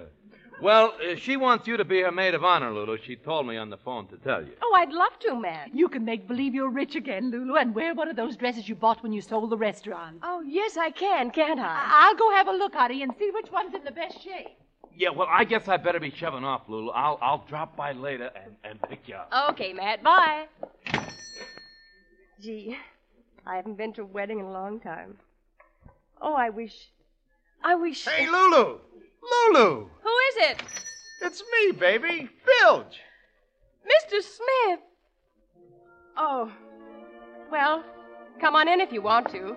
Well, uh, she wants you to be her maid of honor, Lulu. She told me on the phone to tell you. Oh, I'd love to, Matt. You can make believe you're rich again, Lulu, and wear one of those dresses you bought when you sold the restaurant. Oh, yes, I can, can't I? I'll go have a look, honey, and see which one's in the best shape. Yeah, well, I guess I better be shoving off, Lulu. I'll I'll drop by later and, and pick you up. Okay, Matt, bye. Gee, I haven't been to a wedding in a long time. Oh, I wish. I wish. Hey, Lulu! Lulu! Who is it? It's me, baby. Bilge. Mr. Smith. Oh. Well, come on in if you want to.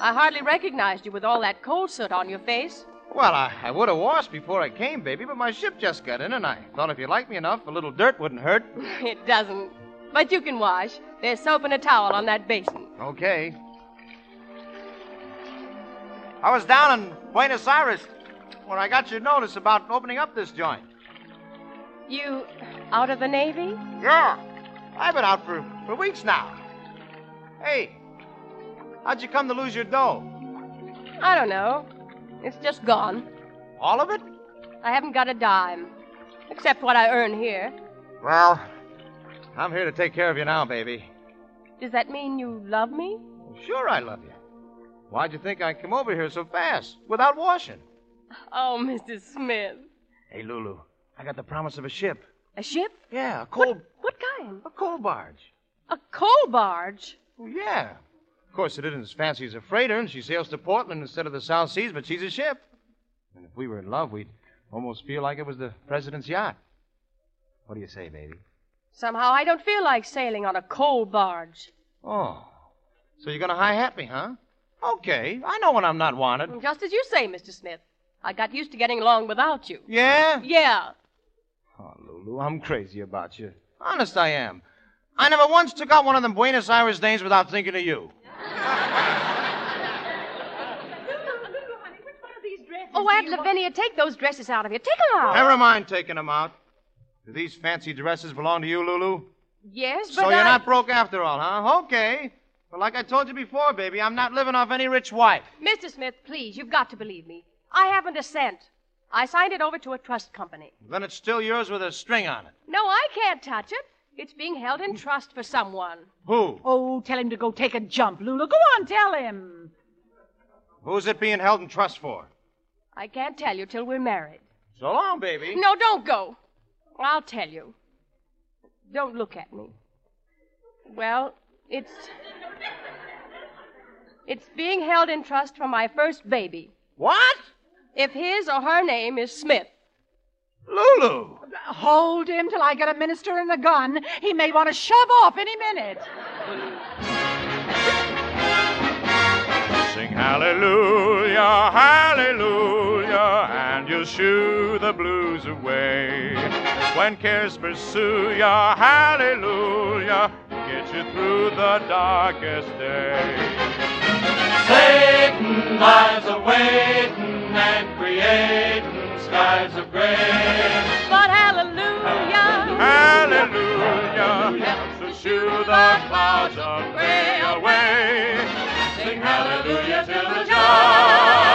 I hardly recognized you with all that coal soot on your face. Well, I, I would have washed before I came, baby, but my ship just got in, and I thought if you liked me enough, a little dirt wouldn't hurt. it doesn't. But you can wash. There's soap and a towel on that basin. Okay. I was down in Buenos Aires when I got your notice about opening up this joint. You out of the Navy? Yeah. I've been out for, for weeks now. Hey, how'd you come to lose your dough? I don't know. It's just gone. All of it? I haven't got a dime. Except what I earn here. Well, I'm here to take care of you now, baby. Does that mean you love me? Sure, I love you. Why'd you think I'd come over here so fast without washing? Oh, Mr. Smith. Hey, Lulu, I got the promise of a ship. A ship? Yeah, a coal. What, what kind? A coal barge. A coal barge? Well, yeah. Of course, it isn't as fancy as a freighter, and she sails to Portland instead of the South Seas, but she's a ship. And if we were in love, we'd almost feel like it was the president's yacht. What do you say, baby? Somehow I don't feel like sailing on a coal barge. Oh. So you're going to high hat me, huh? Okay. I know when I'm not wanted. Just as you say, Mr. Smith. I got used to getting along without you. Yeah? Yeah. Oh, Lulu, I'm crazy about you. Honest, I am. I never once took out one of them Buenos Aires days without thinking of you. Oh, Aunt Lavinia, take those dresses out of here. Take them out. Never mind taking them out. Do these fancy dresses belong to you, Lulu? Yes, but So you're I- not broke after all, huh? Okay. But like I told you before, baby, I'm not living off any rich wife. Mr. Smith, please, you've got to believe me. I haven't a cent. I signed it over to a trust company. Then it's still yours with a string on it. No, I can't touch it. It's being held in trust for someone. Who? Oh, tell him to go take a jump, Lulu. Go on, tell him. Who's it being held in trust for? I can't tell you till we're married. So long, baby. No, don't go. I'll tell you. Don't look at me. Well, it's. It's being held in trust for my first baby. What? If his or her name is Smith. Lulu! Hold him till I get a minister and a gun. He may want to shove off any minute. Sing hallelujah, hallelujah, and you'll shoo the blues away. When cares pursue ya, hallelujah, get you through the darkest day. Satan lies awaiting and creating skies of gray. But hallelujah, Hallelujah, helps to shoo the clouds of gray away. Sing hallelujah till the judgment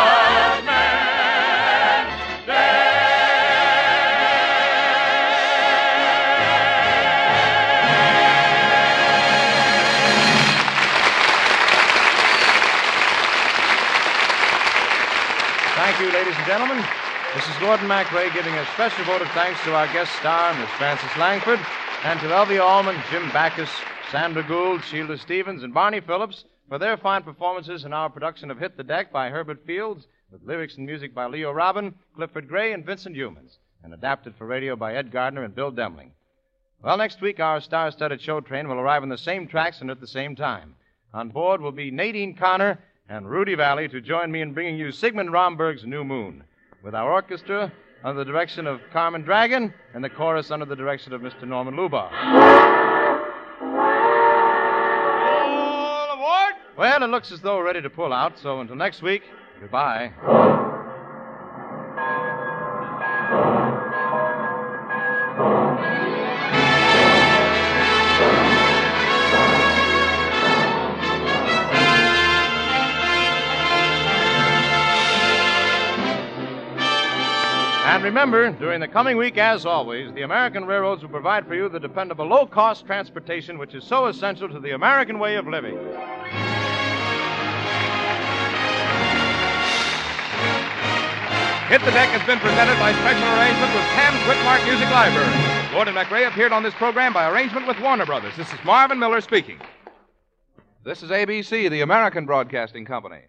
gentlemen. This is Gordon MacRae giving a special vote of thanks to our guest star, Miss Frances Langford, and to Elvia Allman, Jim Backus, Sandra Gould, Sheila Stevens, and Barney Phillips for their fine performances in our production of Hit the Deck by Herbert Fields, with lyrics and music by Leo Robin, Clifford Gray, and Vincent Youmans, and adapted for radio by Ed Gardner and Bill Demling. Well, next week, our star studded show train will arrive on the same tracks and at the same time. On board will be Nadine Connor and Rudy Vallée to join me in bringing you Sigmund Romberg's New Moon, with our orchestra under the direction of Carmen Dragon and the chorus under the direction of Mr. Norman Luboff. Well, it looks as though we're ready to pull out, so until next week, goodbye. And remember, during the coming week, as always, the American railroads will provide for you the dependable low cost transportation which is so essential to the American way of living. Hit the Deck has been presented by special arrangement with Tams-Witmark Music Library. Gordon MacRae appeared on this program by arrangement with Warner Brothers. This is Marvin Miller speaking. This is ABC, the American Broadcasting Company.